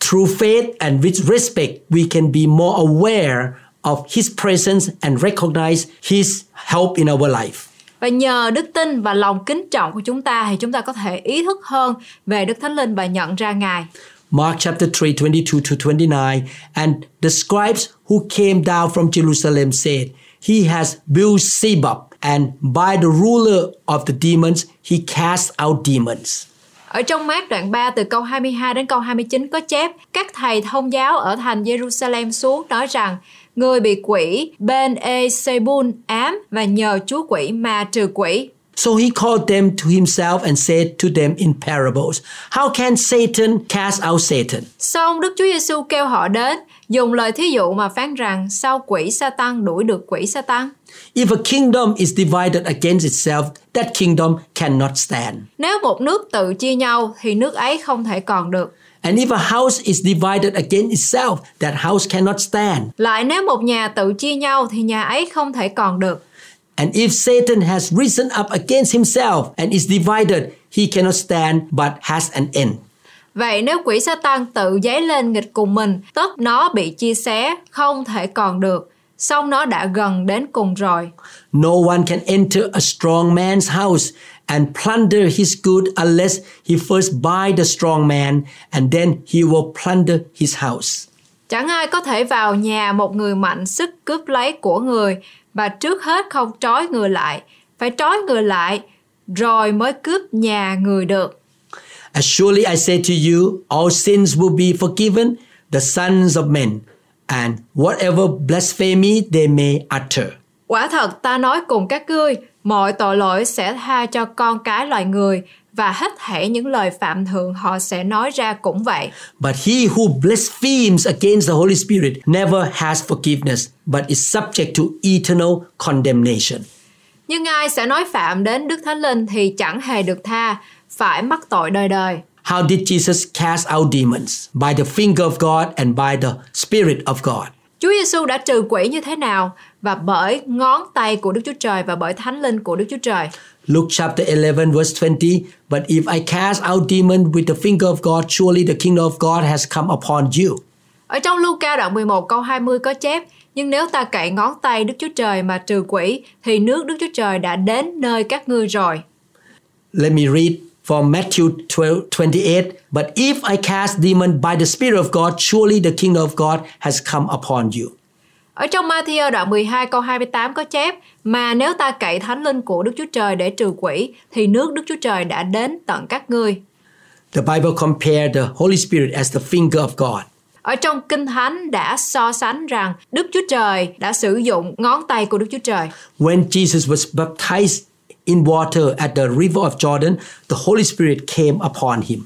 Through faith and with respect, we can be more aware of his presence and recognize his help in our life. Và nhờ đức tin và lòng kính trọng của chúng ta thì chúng ta có thể ý thức hơn về Đức Thánh Linh và nhận ra Ngài. Mark chapter 3, 22 to 29, and the scribes who came down from Jerusalem said, He has Beelzebub, and by the ruler of the demons, he casts out demons. Ở trong mát đoạn 3 từ câu 22 đến câu 29 có chép các thầy thông giáo ở thành Jerusalem xuống nói rằng người bị quỷ Ben E Sebun ám và nhờ chúa quỷ mà trừ quỷ. So he called them to himself and said to them in parables, How can Satan cast out Satan? Xong Đức Chúa Giêsu kêu họ đến dùng lời thí dụ mà phán rằng sao quỷ sa tăng đuổi được quỷ sa tăng. If a kingdom is divided against itself, that kingdom cannot stand. Nếu một nước tự chia nhau thì nước ấy không thể còn được. And if a house is divided against itself, that house cannot stand. Lại nếu một nhà tự chia nhau thì nhà ấy không thể còn được. And if Satan has risen up against himself and is divided, he cannot stand but has an end. Vậy nếu quỷ sa tăng tự giấy lên nghịch cùng mình, tất nó bị chia xé, không thể còn được. Xong nó đã gần đến cùng rồi. No one can enter a strong man's house and plunder his good unless he first buy the strong man and then he will plunder his house. Chẳng ai có thể vào nhà một người mạnh sức cướp lấy của người và trước hết không trói người lại. Phải trói người lại rồi mới cướp nhà người được. As surely I say to you, all sins will be forgiven the sons of men, and whatever blasphemy they may utter. Quả thật ta nói cùng các ngươi, mọi tội lỗi sẽ tha cho con cái loài người và hết thảy những lời phạm thượng họ sẽ nói ra cũng vậy. But he who blasphemes against the Holy Spirit never has forgiveness, but is subject to eternal condemnation. Nhưng ai sẽ nói phạm đến Đức Thánh Linh thì chẳng hề được tha, phải mắc tội đời đời. How did Jesus cast out demons? By the finger of God and by the Spirit of God. Chúa Giêsu đã trừ quỷ như thế nào? Và bởi ngón tay của Đức Chúa Trời và bởi Thánh Linh của Đức Chúa Trời. Luke chapter 11, verse 20. But if I cast out demon with the finger of God, surely the kingdom of God has come upon you. Ở trong Luca đoạn 11 câu 20 có chép Nhưng nếu ta cậy ngón tay Đức Chúa Trời mà trừ quỷ Thì nước Đức Chúa Trời đã đến nơi các ngươi rồi Let me read from Matthew 12, 28. But if I cast demon by the Spirit of God, surely the kingdom of God has come upon you. Ở trong Matthew đoạn 12 câu 28 có chép Mà nếu ta cậy thánh linh của Đức Chúa Trời để trừ quỷ Thì nước Đức Chúa Trời đã đến tận các ngươi The Bible compared the Holy Spirit as the finger of God. Ở trong Kinh Thánh đã so sánh rằng Đức Chúa Trời đã sử dụng ngón tay của Đức Chúa Trời. When Jesus was baptized in water at the river of Jordan, the Holy Spirit came upon him.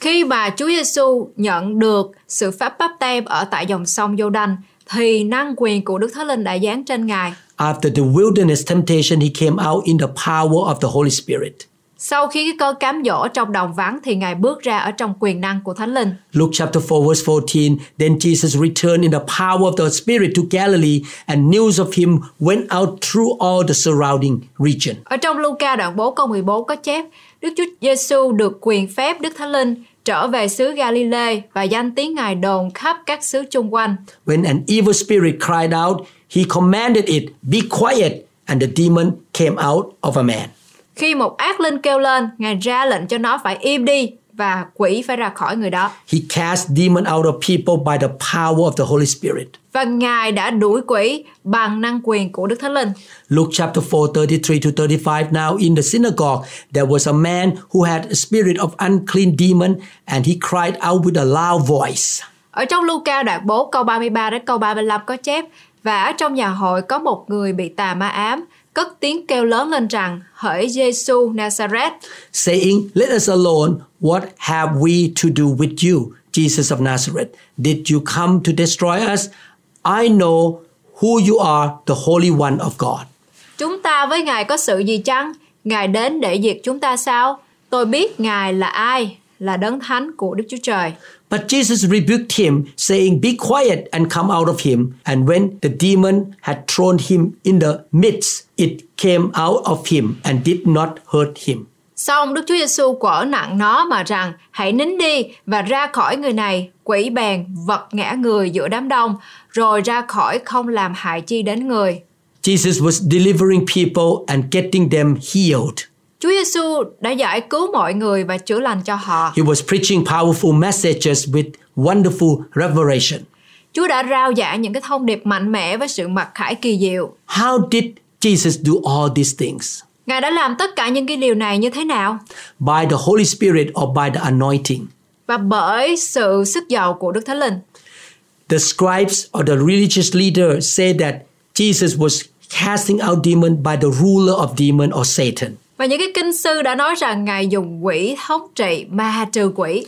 Khi mà Chúa Giêsu nhận được sự pháp báp tem ở tại dòng sông giô đanh thì năng quyền của Đức Thánh Linh đã giáng trên Ngài. After the wilderness temptation, he came out in the power of the Holy Spirit. Sau khi cái cơn cám dỗ trong đồng vắng thì Ngài bước ra ở trong quyền năng của Thánh Linh. Luke chapter 4 verse 14, then Jesus returned in the power of the Spirit to Galilee and news of him went out through all the surrounding region. Ở trong Luca đoạn 4 câu 14 có chép Đức Chúa Giêsu được quyền phép Đức Thánh Linh trở về xứ Galilee và danh tiếng Ngài đồn khắp các xứ chung quanh. When an evil spirit cried out, he commanded it, be quiet, and the demon came out of a man. Khi một ác linh kêu lên, Ngài ra lệnh cho nó phải im đi và quỷ phải ra khỏi người đó. He cast demon out of people by the power of the Holy Spirit. Và Ngài đã đuổi quỷ bằng năng quyền của Đức Thánh Linh. Luke chapter 4, 33 to 35. Now in the synagogue, there was a man who had a spirit of unclean demon, and he cried out with a loud voice. Ở trong Luca đoạn 4 câu 33 đến câu 35 có chép Và ở trong nhà hội có một người bị tà ma ám cất tiếng kêu lớn lên rằng hỡi Giêsu Nazareth saying, Let us alone. What have we to do with you, Jesus of Nazareth? Did you come to destroy us? I know who you are, the Holy One of God. Chúng ta với Ngài có sự gì chăng? Ngài đến để diệt chúng ta sao? Tôi biết Ngài là ai, là đấng thánh của Đức Chúa Trời. But Jesus rebuked him, saying, Be quiet and come out of him. And when the demon had thrown him in the midst, it came out of him and did not hurt him. Xong Đức Chúa Giêsu quở nặng nó mà rằng hãy nín đi và ra khỏi người này quỷ bèn vật ngã người giữa đám đông rồi ra khỏi không làm hại chi đến người. Jesus was delivering people and getting them healed. Chúa Giêsu đã giải cứu mọi người và chữa lành cho họ. He was preaching powerful messages with wonderful revelation. Chúa đã rao giảng những cái thông điệp mạnh mẽ với sự mặc khải kỳ diệu. How did Jesus do all these things? Ngài đã làm tất cả những cái điều này như thế nào? By the Holy Spirit or by the anointing? Và bởi sự sức giàu của Đức Thánh Linh. The scribes or the religious leader say that Jesus was casting out demon by the ruler of demon or Satan. Và những cái kinh sư đã nói rằng Ngài dùng quỷ thống trị ma trừ quỷ.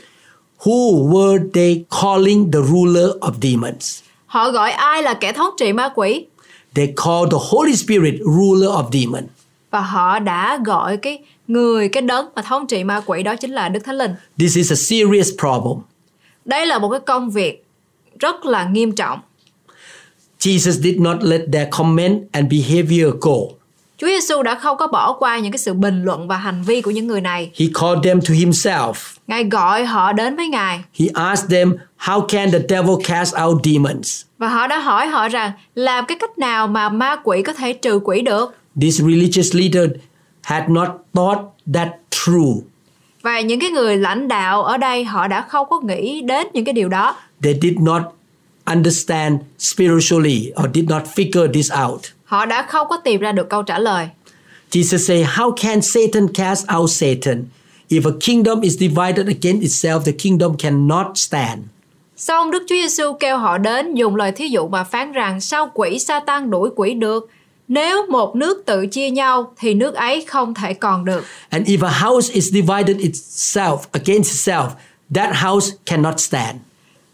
Who were they calling the ruler of demons? Họ gọi ai là kẻ thống trị ma quỷ? They called the Holy Spirit ruler of demon. Và họ đã gọi cái người, cái đấng mà thống trị ma quỷ đó chính là Đức Thánh Linh. This is a serious problem. Đây là một cái công việc rất là nghiêm trọng. Jesus did not let their comment and behavior go. Chúa Giêsu đã không có bỏ qua những cái sự bình luận và hành vi của những người này. He called them to himself. Ngài gọi họ đến với Ngài He asked them, How can the devil cast out demons? và họ đã hỏi họ rằng làm cái cách nào mà ma quỷ có thể trừ quỷ được. This religious leader had not thought that through. Và những cái người lãnh đạo ở đây họ đã không có nghĩ đến những cái điều đó. They did not understand spiritually or did not figure this out. Họ đã không có tìm ra được câu trả lời. Jesus say, How can Satan cast out Satan? If a kingdom is divided against itself, the kingdom cannot stand. Xong Đức Chúa Giêsu kêu họ đến dùng lời thí dụ mà phán rằng sao quỷ Satan đuổi quỷ được? Nếu một nước tự chia nhau thì nước ấy không thể còn được. And if a house is divided itself against itself, that house cannot stand.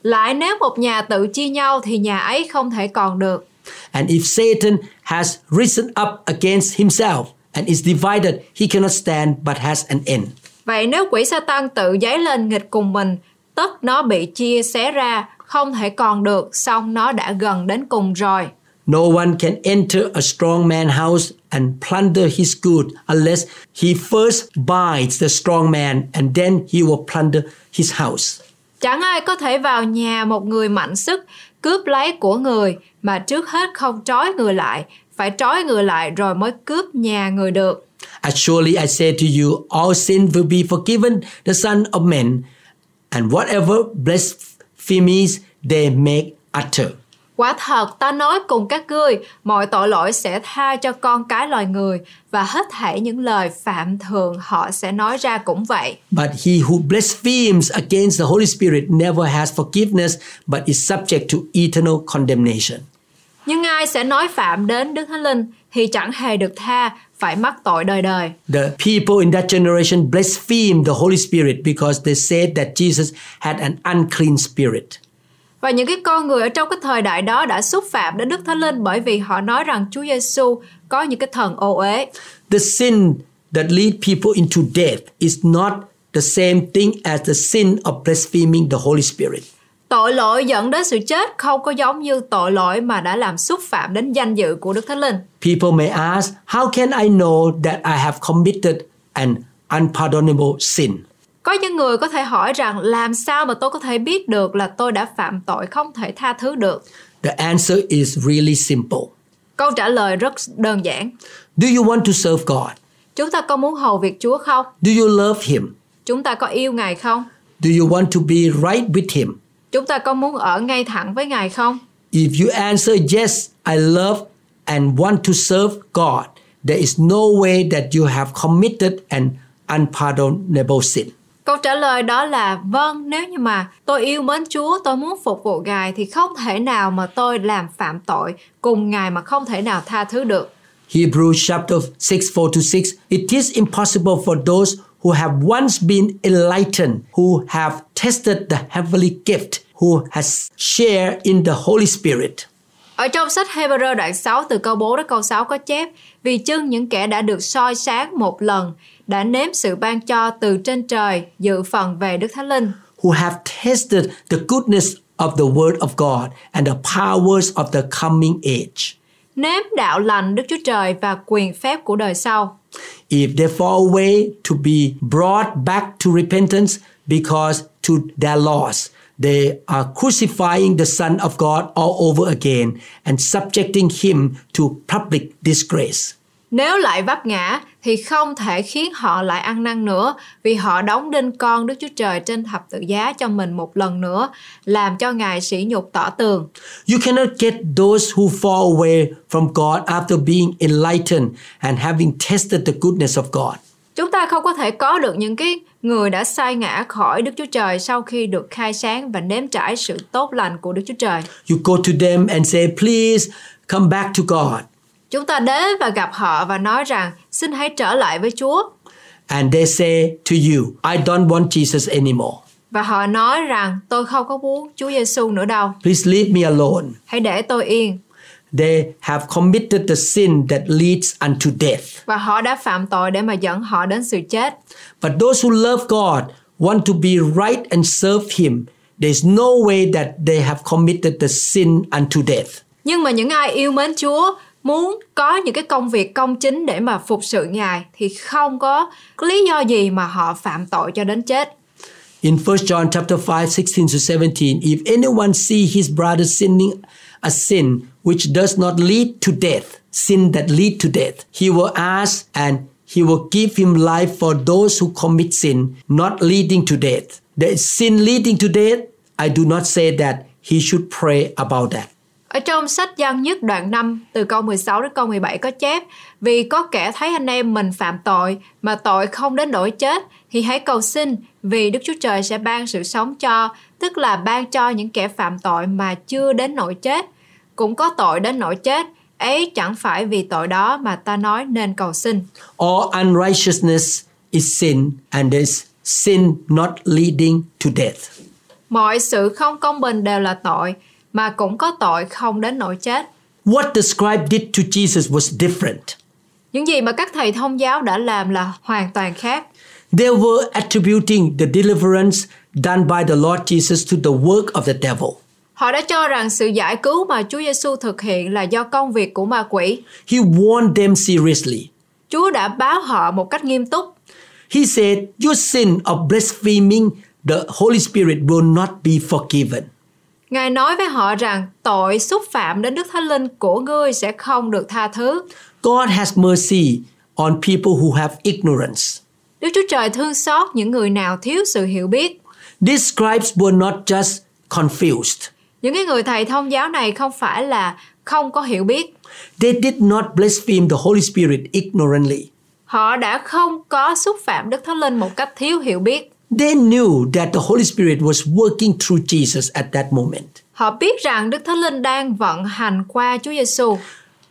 Lại nếu một nhà tự chia nhau thì nhà ấy không thể còn được. And if Satan has risen up against himself and is divided, he cannot stand but has an end. Vậy nếu quỷ Satan tự giấy lên nghịch cùng mình, tất nó bị chia xé ra, không thể còn được, xong nó đã gần đến cùng rồi. No one can enter a strong man's house and plunder his good unless he first binds the strong man and then he will plunder his house. Chẳng ai có thể vào nhà một người mạnh sức, cướp lấy của người, mà trước hết không trói người lại, phải trói người lại rồi mới cướp nhà người được. As surely I say to you, all sin will be forgiven the Son of Man, and whatever blasphemies they make utter. Quả thật ta nói cùng các ngươi, mọi tội lỗi sẽ tha cho con cái loài người và hết thảy những lời phạm thường họ sẽ nói ra cũng vậy. But he who blasphemes against the Holy Spirit never has forgiveness, but is subject to eternal condemnation. Nhưng ai sẽ nói phạm đến Đức Thánh Linh thì chẳng hề được tha, phải mắc tội đời đời. The people in that generation blasphemed the Holy Spirit because they said that Jesus had an unclean spirit. Và những cái con người ở trong cái thời đại đó đã xúc phạm đến Đức Thánh Linh bởi vì họ nói rằng Chúa Giêsu có những cái thần ô uế. The sin that lead people into death is not the same thing as the sin of blaspheming the Holy Spirit. Tội lỗi dẫn đến sự chết không có giống như tội lỗi mà đã làm xúc phạm đến danh dự của Đức Thánh Linh. People may ask, How can I know that I have committed an unpardonable sin? Có những người có thể hỏi rằng làm sao mà tôi có thể biết được là tôi đã phạm tội không thể tha thứ được. The answer is really simple. Câu trả lời rất đơn giản. Do you want to serve God? Chúng ta có muốn hầu việc Chúa không? Do you love Him? Chúng ta có yêu Ngài không? Do you want to be right with Him? Chúng ta có muốn ở ngay thẳng với Ngài không? If you answer yes, I love and want to serve God, there is no way that you have committed an unpardonable sin. Câu trả lời đó là vâng, nếu như mà tôi yêu mến Chúa, tôi muốn phục vụ Ngài thì không thể nào mà tôi làm phạm tội cùng Ngài mà không thể nào tha thứ được. Hebrews chapter 6 4 to 6 It is impossible for those who have once been enlightened, who have tested the heavenly gift, who has shared in the Holy Spirit. Ở trong sách Hebrew đoạn 6 từ câu 4 đến câu 6 có chép Vì chưng những kẻ đã được soi sáng một lần đã nếm sự ban cho từ trên trời dự phần về Đức Thánh Linh who have tested the goodness of the Word of God and the powers of the coming age. Nếm đạo lành Đức Chúa Trời và quyền phép của đời sau. If they fall away to be brought back to repentance because to their loss, they are crucifying the Son of God all over again and subjecting him to public disgrace. Nếu lại vấp ngã thì không thể khiến họ lại ăn năn nữa vì họ đóng đinh con Đức Chúa Trời trên thập tự giá cho mình một lần nữa, làm cho Ngài sỉ nhục tỏ tường. You cannot get those who fall away from God after being enlightened and having tested the goodness of God. Chúng ta không có thể có được những cái người đã sai ngã khỏi Đức Chúa Trời sau khi được khai sáng và nếm trải sự tốt lành của Đức Chúa Trời. You go to them and say, Please come back to God. Chúng ta đến và gặp họ và nói rằng xin hãy trở lại với Chúa. And they say to you, I don't want Jesus anymore. Và họ nói rằng tôi không có muốn Chúa Giêsu nữa đâu. Please leave me alone. Hãy để tôi yên. They have committed the sin that leads unto death. Và họ đã phạm tội để mà dẫn họ đến sự chết. But those who love God, want to be right and serve Him, there's no way that they have committed the sin unto death. Nhưng mà những ai yêu mến Chúa muốn có những cái công việc công chính để mà phục sự Ngài thì không có lý do gì mà họ phạm tội cho đến chết. In 1 John chapter 5, 16 to 17, if anyone see his brother sinning a sin which does not lead to death, sin that lead to death, he will ask and he will give him life for those who commit sin, not leading to death. The sin leading to death, I do not say that he should pray about that. Ở trong sách Giăng nhất đoạn 5 từ câu 16 đến câu 17 có chép Vì có kẻ thấy anh em mình phạm tội mà tội không đến nỗi chết thì hãy cầu xin vì Đức Chúa Trời sẽ ban sự sống cho tức là ban cho những kẻ phạm tội mà chưa đến nỗi chết cũng có tội đến nỗi chết ấy chẳng phải vì tội đó mà ta nói nên cầu xin All unrighteousness is sin, and there's sin not leading to death. mọi sự không công bình đều là tội mà cũng có tội không đến nỗi chết What the scribe did to Jesus was different. những gì mà các thầy thông giáo đã làm là hoàn toàn khác They were attributing the deliverance done by the Lord Jesus to the work of the devil. Họ đã cho rằng sự giải cứu mà Chúa Giêsu thực hiện là do công việc của ma quỷ. He warned them seriously. Chúa đã báo họ một cách nghiêm túc. He said, Your sin of blaspheming the Holy Spirit will not be forgiven. Ngài nói với họ rằng tội xúc phạm đến Đức Thánh Linh của ngươi sẽ không được tha thứ. God has mercy on people who have ignorance. Đức Chúa Trời thương xót những người nào thiếu sự hiểu biết. These scribes were not just confused. Những cái người thầy thông giáo này không phải là không có hiểu biết. They did not blaspheme the Holy Spirit ignorantly. Họ đã không có xúc phạm Đức Thánh Linh một cách thiếu hiểu biết. They knew that the Holy Spirit was working through Jesus at that moment. Họ biết rằng Đức Thánh Linh đang vận hành qua Chúa Giêsu.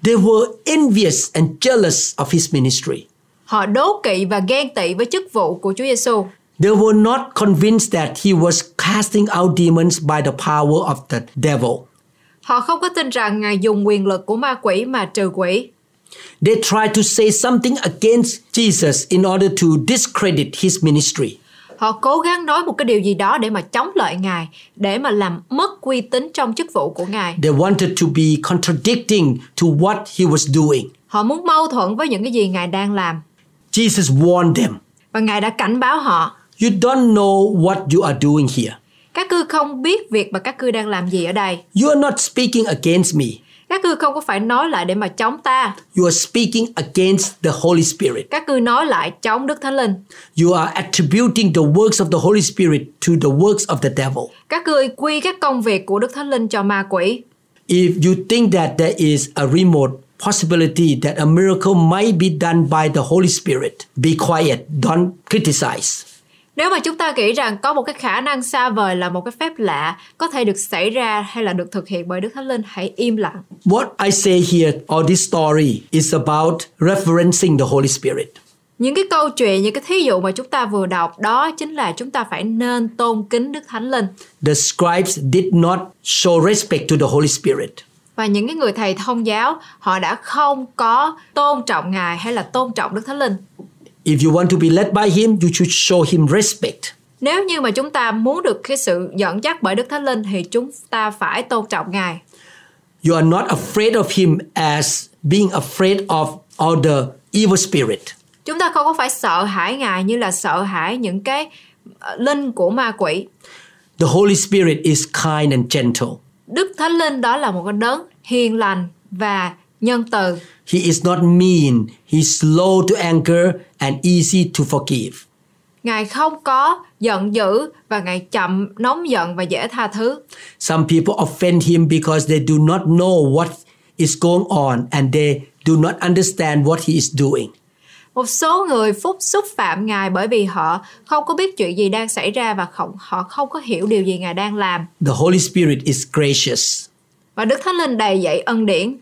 They were envious and jealous of his ministry. Họ đố kỵ và ghen tị với chức vụ của Chúa Giêsu. They were not convinced that he was casting out demons by the power of the devil. Họ không có tin rằng Ngài dùng quyền lực của ma quỷ mà trừ quỷ. They tried to say something against Jesus in order to discredit his ministry. Họ cố gắng nói một cái điều gì đó để mà chống lại Ngài, để mà làm mất uy tín trong chức vụ của Ngài. They wanted to be contradicting to what he was doing. Họ muốn mâu thuẫn với những cái gì Ngài đang làm. Jesus warned them, Và Ngài đã cảnh báo họ, You don't know what you are doing here. các cư không biết việc mà các cư đang làm gì ở đây. You are not speaking against me. Các cư không có phải nói lại để mà chống ta. You are speaking against the Holy Spirit. Các cư nói lại chống Đức Thánh Linh. You are attributing the works of the Holy Spirit to the works of the devil. Các cư quy các công việc của Đức Thánh Linh cho ma quỷ. If you think that there is a remote possibility that a miracle might be done by the Holy Spirit, be quiet, don't criticize. Nếu mà chúng ta nghĩ rằng có một cái khả năng xa vời là một cái phép lạ có thể được xảy ra hay là được thực hiện bởi Đức Thánh Linh, hãy im lặng. What I say here, or this story, is about referencing the Holy Spirit. Những cái câu chuyện, những cái thí dụ mà chúng ta vừa đọc đó chính là chúng ta phải nên tôn kính Đức Thánh Linh. The scribes did not show respect to the Holy Spirit. Và những cái người thầy thông giáo họ đã không có tôn trọng Ngài hay là tôn trọng Đức Thánh Linh. If you want to be led by Him, you should show Him respect. Nếu như mà chúng ta muốn được cái sự dẫn dắt bởi Đức Thánh Linh thì chúng ta phải tôn trọng Ngài. You are not afraid of Him as being afraid of all the evil spirit. Chúng ta không có phải sợ hãi Ngài như là sợ hãi những cái ờ, linh của ma quỷ. The Holy Spirit is kind and gentle. Đức Thánh Linh đó là một cái đấng hiền lành và nhân từ. He is not mean. He's slow to anger and easy to forgive. Ngài không có giận dữ và Ngài chậm nóng giận và dễ tha thứ. Some people offend him because they do not know what is going on and they do not understand what he is doing. Một số người phúc xúc phạm Ngài bởi vì họ không có biết chuyện gì đang xảy ra và không, họ không có hiểu điều gì Ngài đang làm. The Holy Spirit is gracious. Và Đức Thánh Linh đầy dẫy ân điển.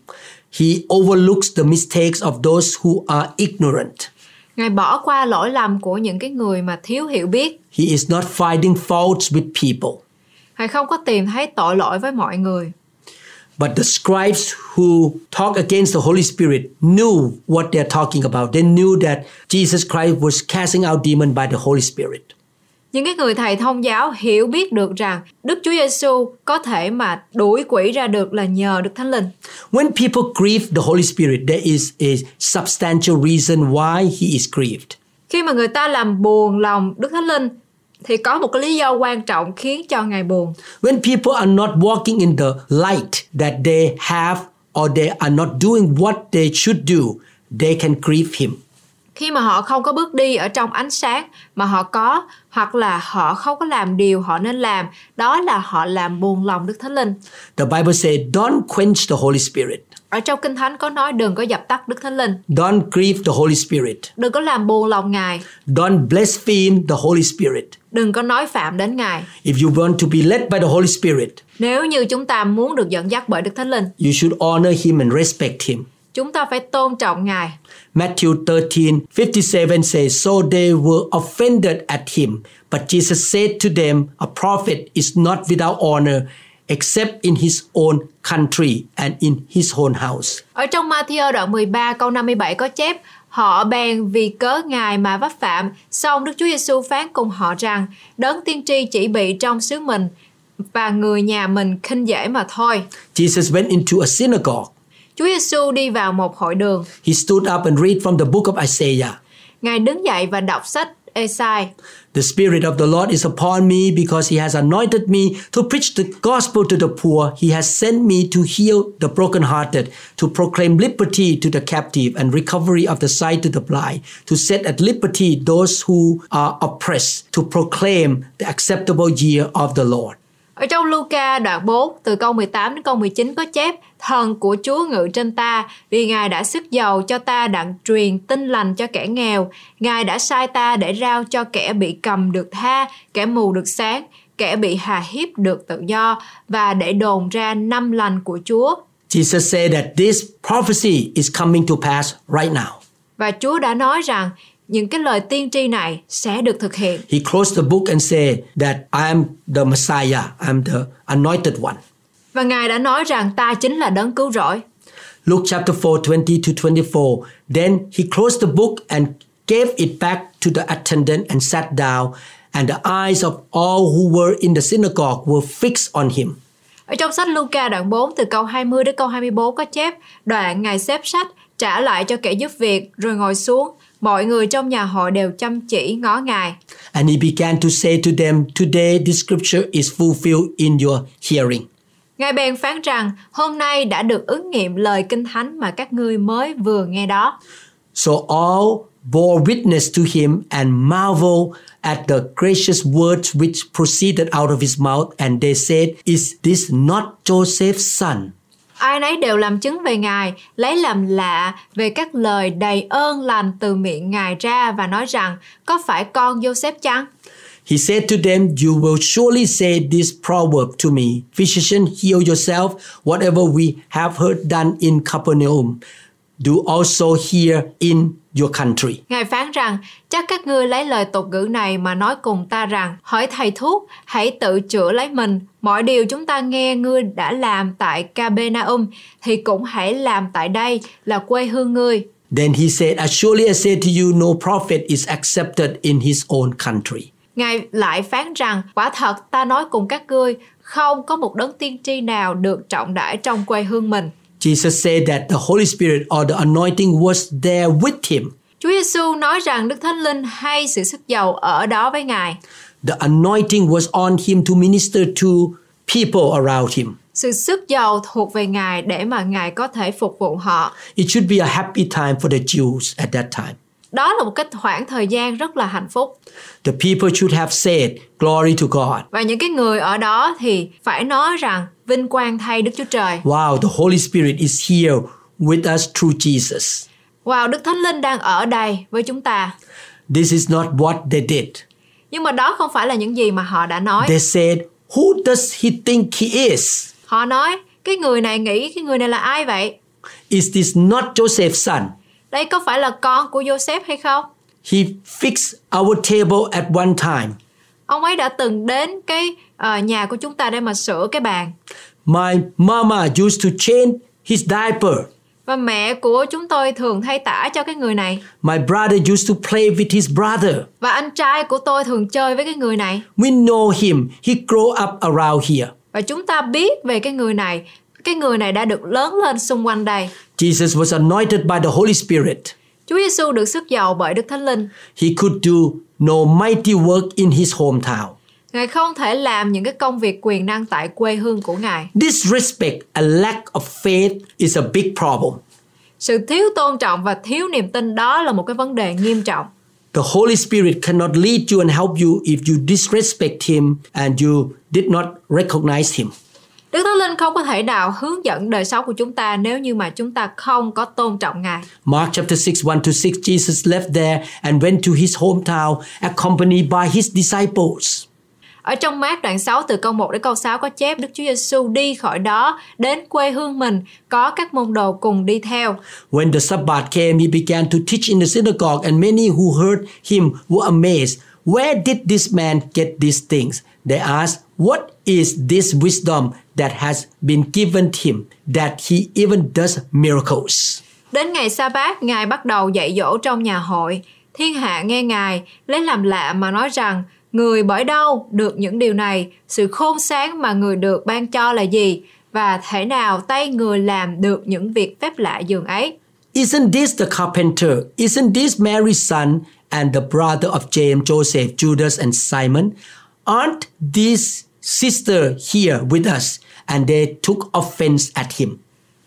He overlooks the mistakes of those who are ignorant. Ngài bỏ qua lỗi lầm của những cái người mà thiếu hiểu biết. He is not finding faults with people. Ngài không có tìm thấy tội lỗi với mọi người. But the scribes who talk against the Holy Spirit knew what they're talking about. They knew that Jesus Christ was casting out demons by the Holy Spirit. Những cái người thầy thông giáo hiểu biết được rằng Đức Chúa Giêsu có thể mà đuổi quỷ ra được là nhờ Đức Thánh Linh. When people grieve the Holy Spirit, there is a substantial reason why he is grieved. Khi mà người ta làm buồn lòng Đức Thánh Linh thì có một cái lý do quan trọng khiến cho Ngài buồn. When people are not walking in the light that they have or they are not doing what they should do, they can grieve him. Khi mà họ không có bước đi ở trong ánh sáng mà họ có hoặc là họ không có làm điều họ nên làm, đó là họ làm buồn lòng Đức Thánh Linh. The Bible says, don't quench the Holy Spirit. Ở trong Kinh Thánh có nói đừng có dập tắt Đức Thánh Linh, Don't grieve the Holy Spirit. đừng có làm buồn lòng Ngài, Don't blaspheme the Holy Spirit. đừng có nói phạm đến Ngài. If you want to be led by the Holy Spirit, Nếu như chúng ta muốn được dẫn dắt bởi Đức Thánh Linh, you should honor him and respect him. chúng ta phải tôn trọng Ngài. Matthew 13 57 says, So they were offended at him. But Jesus said to them, A prophet is not without honor except in his own country and in his own house. Ở trong Matthew đoạn 13 câu 57 có chép Họ bèn vì cớ Ngài mà vấp phạm, xong Đức Chúa Giêsu phán cùng họ rằng, đấng tiên tri chỉ bị trong xứ mình và người nhà mình khinh dễ mà thôi. Jesus went into a synagogue. Chúa Giêsu đi vào một hội đường, He stood up and read from the book of Isaiah. Ngài đứng dậy và đọc sách Esai. The Spirit of the Lord is upon me because He has anointed me to preach the gospel to the poor. He has sent me to heal the brokenhearted, to proclaim liberty to the captive and recovery of the sight to the blind, to set at liberty those who are oppressed, to proclaim the acceptable year of the Lord. Ở trong Luca đoạn 4 từ câu 18 đến câu 19 có chép Thần của Chúa ngự trên ta vì Ngài đã sức giàu cho ta đặng truyền tin lành cho kẻ nghèo. Ngài đã sai ta để rao cho kẻ bị cầm được tha, kẻ mù được sáng, kẻ bị hà hiếp được tự do và để đồn ra năm lành của Chúa. Jesus said that this prophecy is coming to pass right now. Và Chúa đã nói rằng những cái lời tiên tri này sẽ được thực hiện. He closed the book and said that I am the Messiah, I'm the anointed one. Và Ngài đã nói rằng ta chính là đấng cứu rỗi. Luke chapter 4, 20 to 24. Then he closed the book and gave it back to the attendant and sat down, and the eyes of all who were in the synagogue were fixed on him. Ở trong sách Luca đoạn 4 từ câu 20 đến câu 24 có chép đoạn Ngài xếp sách trả lại cho kẻ giúp việc rồi ngồi xuống. Mọi người trong nhà hội đều chăm chỉ ngó Ngài. And he began to say to them, Today this scripture is fulfilled in your hearing. Ngài bèn phán rằng hôm nay đã được ứng nghiệm lời kinh thánh mà các ngươi mới vừa nghe đó. So all bore witness to him and marveled at the gracious words which proceeded out of his mouth, and they said, Is this not Joseph's son? Ai nấy đều làm chứng về Ngài, lấy làm lạ về các lời đầy ơn lành từ miệng Ngài ra và nói rằng có phải con Joseph chăng? He said to them, You will surely say this proverb to me Physician, heal yourself. Whatever we have heard done in Capernaum, do also here in your country. Ngài phán rằng, chắc các ngươi lấy lời tục ngữ này mà nói cùng ta rằng, hỏi thầy thuốc, hãy tự chữa lấy mình. Mọi điều chúng ta nghe ngươi đã làm tại Capernaum thì cũng hãy làm tại đây là quê hương ngươi. Then he said, surely I say to you, no prophet is accepted in his own country. Ngài lại phán rằng, quả thật ta nói cùng các ngươi, không có một đấng tiên tri nào được trọng đãi trong quê hương mình. Jesus said that the Holy Spirit or the anointing was there with him. Chúa Giêsu nói rằng Đức Thánh Linh hay sự sức giàu ở đó với Ngài. The anointing was on him to minister to people around him. Sự sức giàu thuộc về Ngài để mà Ngài có thể phục vụ họ. It should be a happy time for the Jews at that time. Đó là một cái khoảng thời gian rất là hạnh phúc. The people should have said, Glory to God. Và những cái người ở đó thì phải nói rằng vinh quang thay Đức Chúa Trời. Wow, the Holy Spirit is here with us through Jesus. Wow, Đức Thánh Linh đang ở đây với chúng ta. This is not what they did. Nhưng mà đó không phải là những gì mà họ đã nói. They said, Who does he think he is? Họ nói, cái người này nghĩ cái người này là ai vậy? Is this not Joseph's son? Đây có phải là con của Joseph hay không? He fixed our table at one time. Ông ấy đã từng đến cái ờ, nhà của chúng ta để mà sửa cái bàn. My mama used to change his diaper. Và mẹ của chúng tôi thường thay tả cho cái người này. My brother used to play with his brother. Và anh trai của tôi thường chơi với cái người này. We know him. He grew up around here. Và chúng ta biết về cái người này. Cái người này đã được lớn lên xung quanh đây. Jesus was anointed by the Holy Spirit. Chúa Giêsu được sức giàu bởi Đức Thánh Linh. He could do no mighty work in his hometown. Ngài không thể làm những cái công việc quyền năng tại quê hương của Ngài. Disrespect and lack of faith is a big problem. Sự thiếu tôn trọng và thiếu niềm tin đó là một cái vấn đề nghiêm trọng. The Holy Spirit cannot lead you and help you if you disrespect him and you did not recognize him. Đức Thánh Linh không có thể nào hướng dẫn đời sống của chúng ta nếu như mà chúng ta không có tôn trọng Ngài. Mark chapter 6, 1 to 6, Jesus left there and went to his hometown accompanied by his disciples. Ở trong mát đoạn 6 từ câu 1 đến câu 6 có chép Đức Chúa Giêsu đi khỏi đó đến quê hương mình có các môn đồ cùng đi theo. When the Sabbath came, he began to teach in the synagogue, and many who heard him were amazed. Where did this man get these things? They asked, What is this wisdom that has been given him that he even does miracles? Đến ngày sa bát Ngài bắt đầu dạy dỗ trong nhà hội. Thiên hạ nghe Ngài lấy làm lạ mà nói rằng người bởi đâu được những điều này, sự khôn sáng mà người được ban cho là gì và thể nào tay người làm được những việc phép lạ dường ấy. Isn't this the carpenter? Isn't this Mary's son and the brother of James, Joseph, Judas, and Simon? Aren't these sisters here with us? And they took offense at him.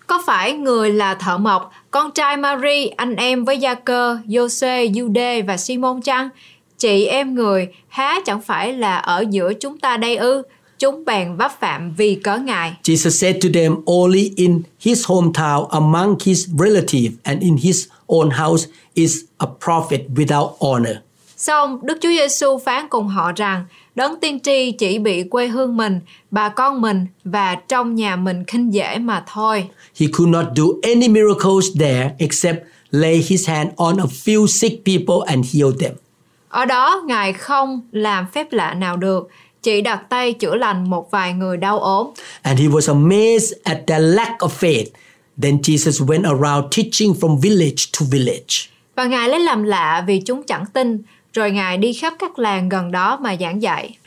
Có phải người là thợ mộc, con trai Mary, anh em với Gia Cơ, Giô-xê, Jude và Simon chăng? Chị em người, há chẳng phải là ở giữa chúng ta đây ư? Chúng bèn vấp phạm vì cớ ngài. Jesus said to them, Only in his hometown, among his relatives, and in his own house is a prophet without honor. Xong Đức Chúa Giêsu phán cùng họ rằng đấng tiên tri chỉ bị quê hương mình, bà con mình và trong nhà mình khinh dễ mà thôi. He could not do any miracles there except lay his hand on a few sick people and heal them. Ở đó Ngài không làm phép lạ nào được, chỉ đặt tay chữa lành một vài người đau ốm. And he was amazed at their lack of faith. Then Jesus went around teaching from village to village. Và Ngài lấy làm lạ vì chúng chẳng tin, rồi Ngài đi khắp các làng gần đó mà giảng dạy.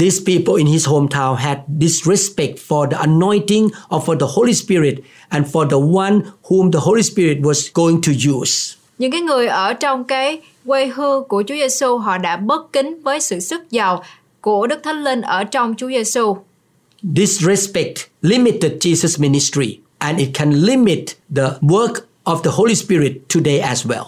These people in his hometown had disrespect for the anointing of for the Holy Spirit and for the one whom the Holy Spirit was going to use. Những cái người ở trong cái quê hương của Chúa Giêsu họ đã bất kính với sự sức giàu của Đức Thánh Linh ở trong Chúa Giêsu. Disrespect limited Jesus' ministry and it can limit the work of the Holy Spirit today as well.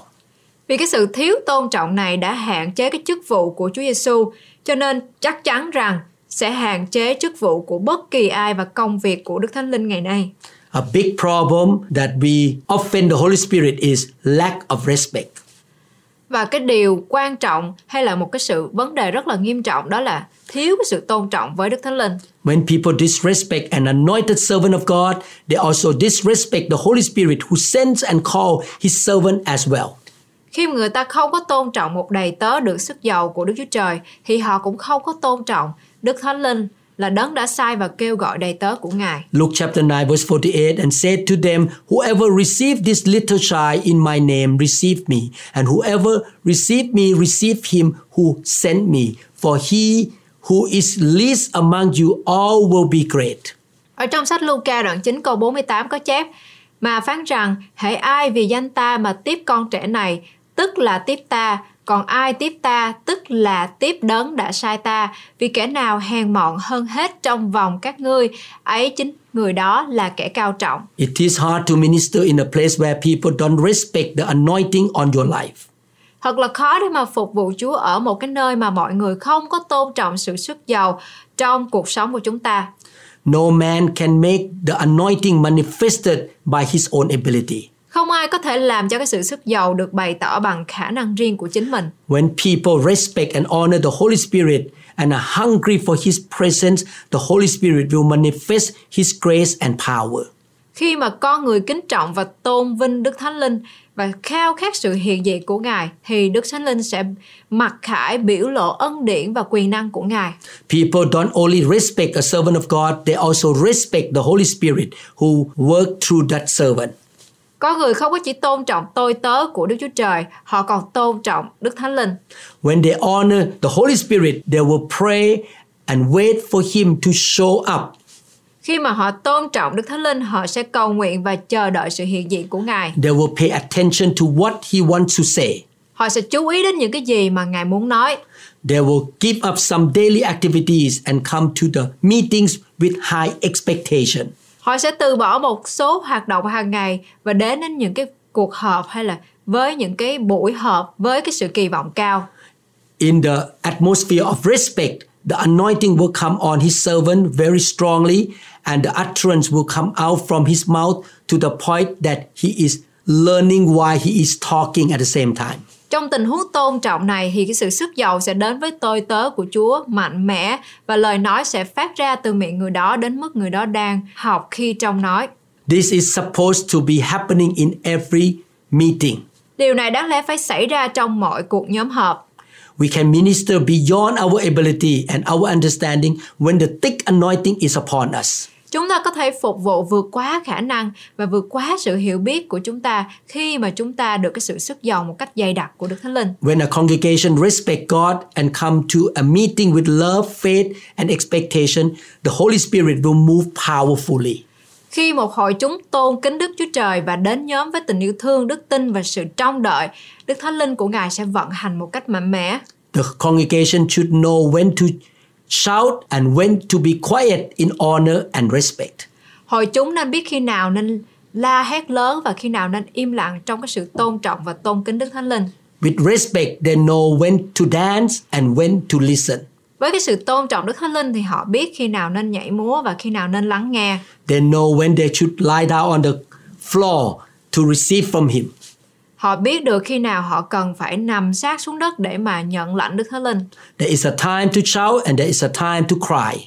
Vì cái sự thiếu tôn trọng này đã hạn chế cái chức vụ của Chúa Giêsu, cho nên chắc chắn rằng sẽ hạn chế chức vụ của bất kỳ ai và công việc của Đức Thánh Linh ngày nay. A big problem that we offend the Holy Spirit is lack of respect. Và cái điều quan trọng hay là một cái sự vấn đề rất là nghiêm trọng đó là thiếu cái sự tôn trọng với Đức Thánh Linh. When people disrespect an anointed servant of God, they also disrespect the Holy Spirit who sends and calls his servant as well. Khi người ta không có tôn trọng một đầy tớ được sức giàu của Đức Chúa Trời thì họ cũng không có tôn trọng Đức Thánh Linh là đấng đã sai và kêu gọi đầy tớ của Ngài. Luke chapter 9 verse 48 and said to them, Whoever received this little child in my name received me, and whoever received me received him who sent me. For he who is least among you all will be great. Ở trong sách Luca đoạn 9 câu 48 có chép mà phán rằng hãy ai vì danh ta mà tiếp con trẻ này tức là tiếp ta còn ai tiếp ta tức là tiếp đấng đã sai ta vì kẻ nào hèn mọn hơn hết trong vòng các ngươi ấy chính người đó là kẻ cao trọng It is hard to minister in a place where people don't respect the anointing on your life. thật là khó để mà phục vụ Chúa ở một cái nơi mà mọi người không có tôn trọng sự sức giàu trong cuộc sống của chúng ta No man can make the anointing manifested by his own ability. Không ai có thể làm cho cái sự sức giàu được bày tỏ bằng khả năng riêng của chính mình When people respect and honor the Holy Spirit and are hungry for His presence, the Holy Spirit will manifest His grace and power. khi mà con người kính trọng và tôn vinh Đức Thánh Linh và khao khát sự hiện diện của Ngài thì Đức Thánh Linh sẽ mặc khải biểu lộ ân điển và quyền năng của Ngài. People don't only respect a servant of God, they also respect the Holy Spirit who worked through that servant. Có người không có chỉ tôn trọng tôi tớ của Đức Chúa Trời, họ còn tôn trọng Đức Thánh Linh. When they honor the Holy Spirit, they will pray and wait for Him to show up. Khi mà họ tôn trọng Đức Thánh Linh, họ sẽ cầu nguyện và chờ đợi sự hiện diện của Ngài. They will pay attention to what He wants to say. Họ sẽ chú ý đến những cái gì mà Ngài muốn nói. They will give up some daily activities and come to the meetings with high expectation. Họ sẽ từ bỏ một số hoạt động hàng ngày và đến đến những cái cuộc họp hay là với những cái buổi họp với cái sự kỳ vọng cao. In the atmosphere of respect, the anointing will come on his servant very strongly, and the utterance will come out from his mouth to the point that he is learning why he is talking at the same time. Trong tình huống tôn trọng này thì cái sự sức giàu sẽ đến với tôi tớ của Chúa mạnh mẽ và lời nói sẽ phát ra từ miệng người đó đến mức người đó đang học khi trong nói. This is supposed to be happening in every meeting. Điều này đáng lẽ phải xảy ra trong mọi cuộc nhóm họp. We can minister beyond our ability and our understanding when the thick anointing is upon us. Chúng ta có thể phục vụ vượt quá khả năng và vượt quá sự hiểu biết của chúng ta khi mà chúng ta được cái sự sức giàu một cách dày đặc của Đức Thánh Linh. When a congregation respect God and come to a meeting with love, faith, and expectation, the Holy Spirit will move powerfully. Khi một hội chúng tôn kính Đức Chúa Trời và đến nhóm với tình yêu thương, đức tin và sự trông đợi, Đức Thánh Linh của Ngài sẽ vận hành một cách mạnh mẽ. The congregation should know when to shout and when to be quiet in honor and respect. Hội chúng nên biết khi nào nên la hét lớn và khi nào nên im lặng trong cái sự tôn trọng và tôn kính Đức Thánh Linh. With respect, they know when to dance and when to listen. Với cái sự tôn trọng Đức Thánh Linh thì họ biết khi nào nên nhảy múa và khi nào nên lắng nghe. They know when they should lie down on the floor to receive from Him. Họ biết được khi nào họ cần phải nằm sát xuống đất để mà nhận lãnh Đức Thánh Linh. There is a time to shout and there is a time to cry.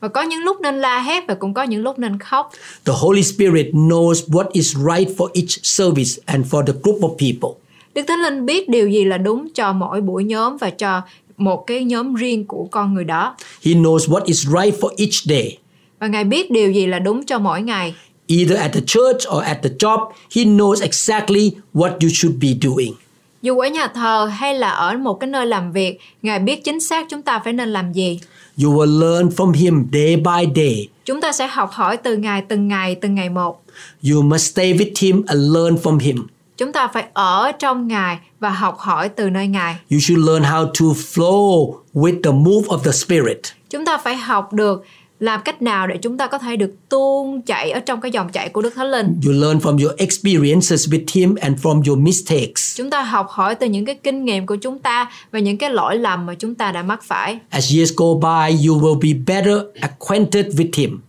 Và có những lúc nên la hét và cũng có những lúc nên khóc. The Holy Spirit knows what is right for each service and for the group of people. Đức Thánh Linh biết điều gì là đúng cho mỗi buổi nhóm và cho một cái nhóm riêng của con người đó. He knows what is right for each day. Và Ngài biết điều gì là đúng cho mỗi ngày. Either at the church or at the job, He knows exactly what you should be doing. Dù ở nhà thờ hay là ở một cái nơi làm việc, Ngài biết chính xác chúng ta phải nên làm gì. You will learn from Him day by day. Chúng ta sẽ học hỏi từ Ngài từng ngày, từng ngày một. You must stay with Him and learn from Him. Chúng ta phải ở trong Ngài và học hỏi từ nơi Ngài. You should learn how to flow with the move of the Spirit. Chúng ta phải học được làm cách nào để chúng ta có thể được tuôn chảy ở trong cái dòng chảy của Đức Thánh Linh. You learn from your experiences with Him and from your mistakes. Chúng ta học hỏi từ những cái kinh nghiệm của chúng ta và những cái lỗi lầm mà chúng ta đã mắc phải. As years go by, you will be better acquainted with Him.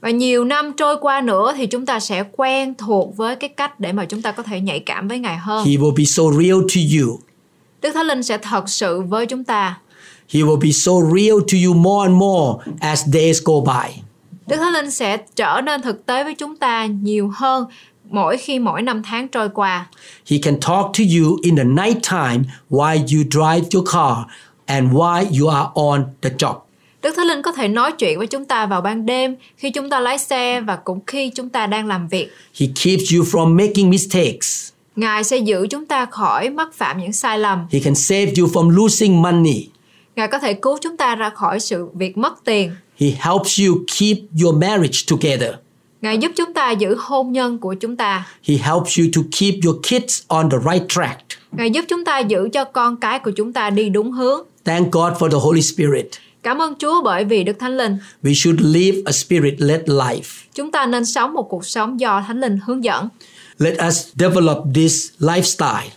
Và nhiều năm trôi qua nữa thì chúng ta sẽ quen thuộc với cái cách để mà chúng ta có thể nhạy cảm với Ngài hơn. He will be so real to you. Đức Thánh Linh sẽ thật sự với chúng ta. He will be so real to you more and more as days go by. Đức Thánh Linh sẽ trở nên thực tế với chúng ta nhiều hơn mỗi khi mỗi năm tháng trôi qua. He can talk to you in the night time while you drive your car and while you are on the job. Đức Thánh Linh có thể nói chuyện với chúng ta vào ban đêm khi chúng ta lái xe và cũng khi chúng ta đang làm việc. He keeps you from making mistakes. Ngài sẽ giữ chúng ta khỏi mắc phạm những sai lầm. He can save you from losing money. Ngài có thể cứu chúng ta ra khỏi sự việc mất tiền. He helps you keep your marriage together. Ngài giúp chúng ta giữ hôn nhân của chúng ta. He helps you to keep your kids on the right track. Ngài giúp chúng ta giữ cho con cái của chúng ta đi đúng hướng. Thank God for the Holy Spirit. Cảm ơn Chúa bởi vì Đức Thánh Linh. We should live a spirit led life. Chúng ta nên sống một cuộc sống do Thánh Linh hướng dẫn. Let us develop this lifestyle.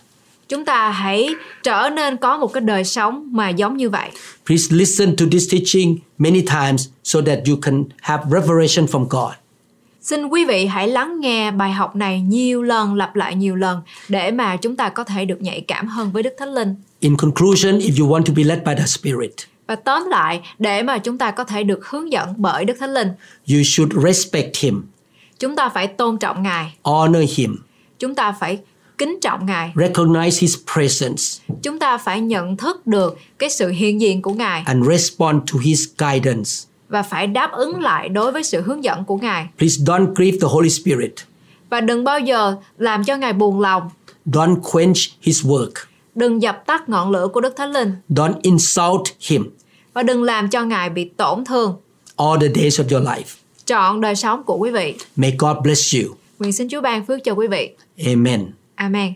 Chúng ta hãy trở nên có một cái đời sống mà giống như vậy. Please listen to this teaching many times so that you can have revelation from God. Xin quý vị hãy lắng nghe bài học này nhiều lần, lặp lại nhiều lần để mà chúng ta có thể được nhạy cảm hơn với Đức Thánh Linh. In conclusion, if you want to be led by the Spirit, Và tóm lại, để mà chúng ta có thể được hướng dẫn bởi Đức Thánh Linh, you should respect Him, chúng ta phải tôn trọng Ngài, honor Him, chúng ta phải kính trọng Ngài, recognize His presence, chúng ta phải nhận thức được cái sự hiện diện của Ngài and respond to His guidance. và phải đáp ứng lại đối với sự hướng dẫn của Ngài. Please don't grieve the Holy Spirit. Và đừng bao giờ làm cho Ngài buồn lòng, Don't quench His work. đừng dập tắt ngọn lửa của Đức Thánh Linh Don't insult Him và đừng làm cho Ngài bị tổn thương all the days of your life. trọn đời sống của quý vị. May God bless you. Nguyện xin Chúa ban phước cho quý vị. Amen. Amen.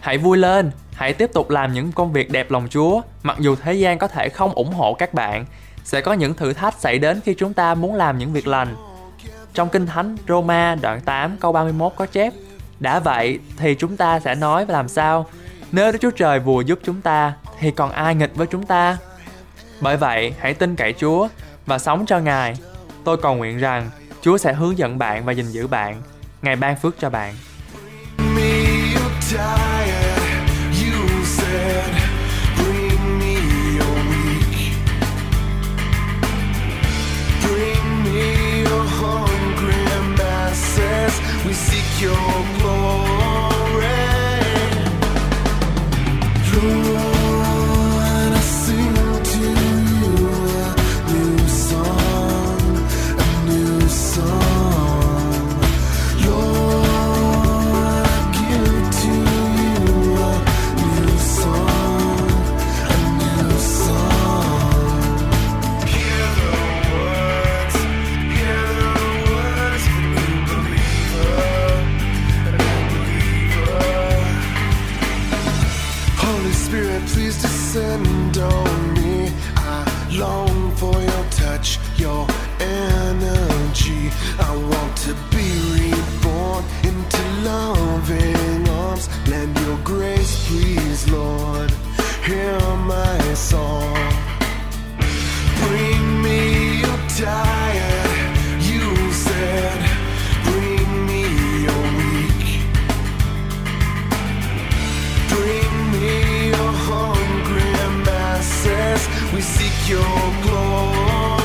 Hãy vui lên, hãy tiếp tục làm những công việc đẹp lòng Chúa, mặc dù thế gian có thể không ủng hộ các bạn. Sẽ có những thử thách xảy đến khi chúng ta muốn làm những việc lành. Trong Kinh Thánh Roma đoạn 8 câu 31 có chép Đã vậy thì chúng ta sẽ nói và làm sao? Nếu Đức Chúa Trời vừa giúp chúng ta thì còn ai nghịch với chúng ta? Bởi vậy, hãy tin cậy Chúa và sống cho Ngài. Tôi cầu nguyện rằng Chúa sẽ hướng dẫn bạn và gìn giữ bạn. Ngài ban phước cho bạn. We seek your glory. Lord, descend on me. I long for your touch, your energy. I want to be reborn into loving arms. Lend your grace, please, Lord. Hear my song. Bring me your tired. We seek your glory.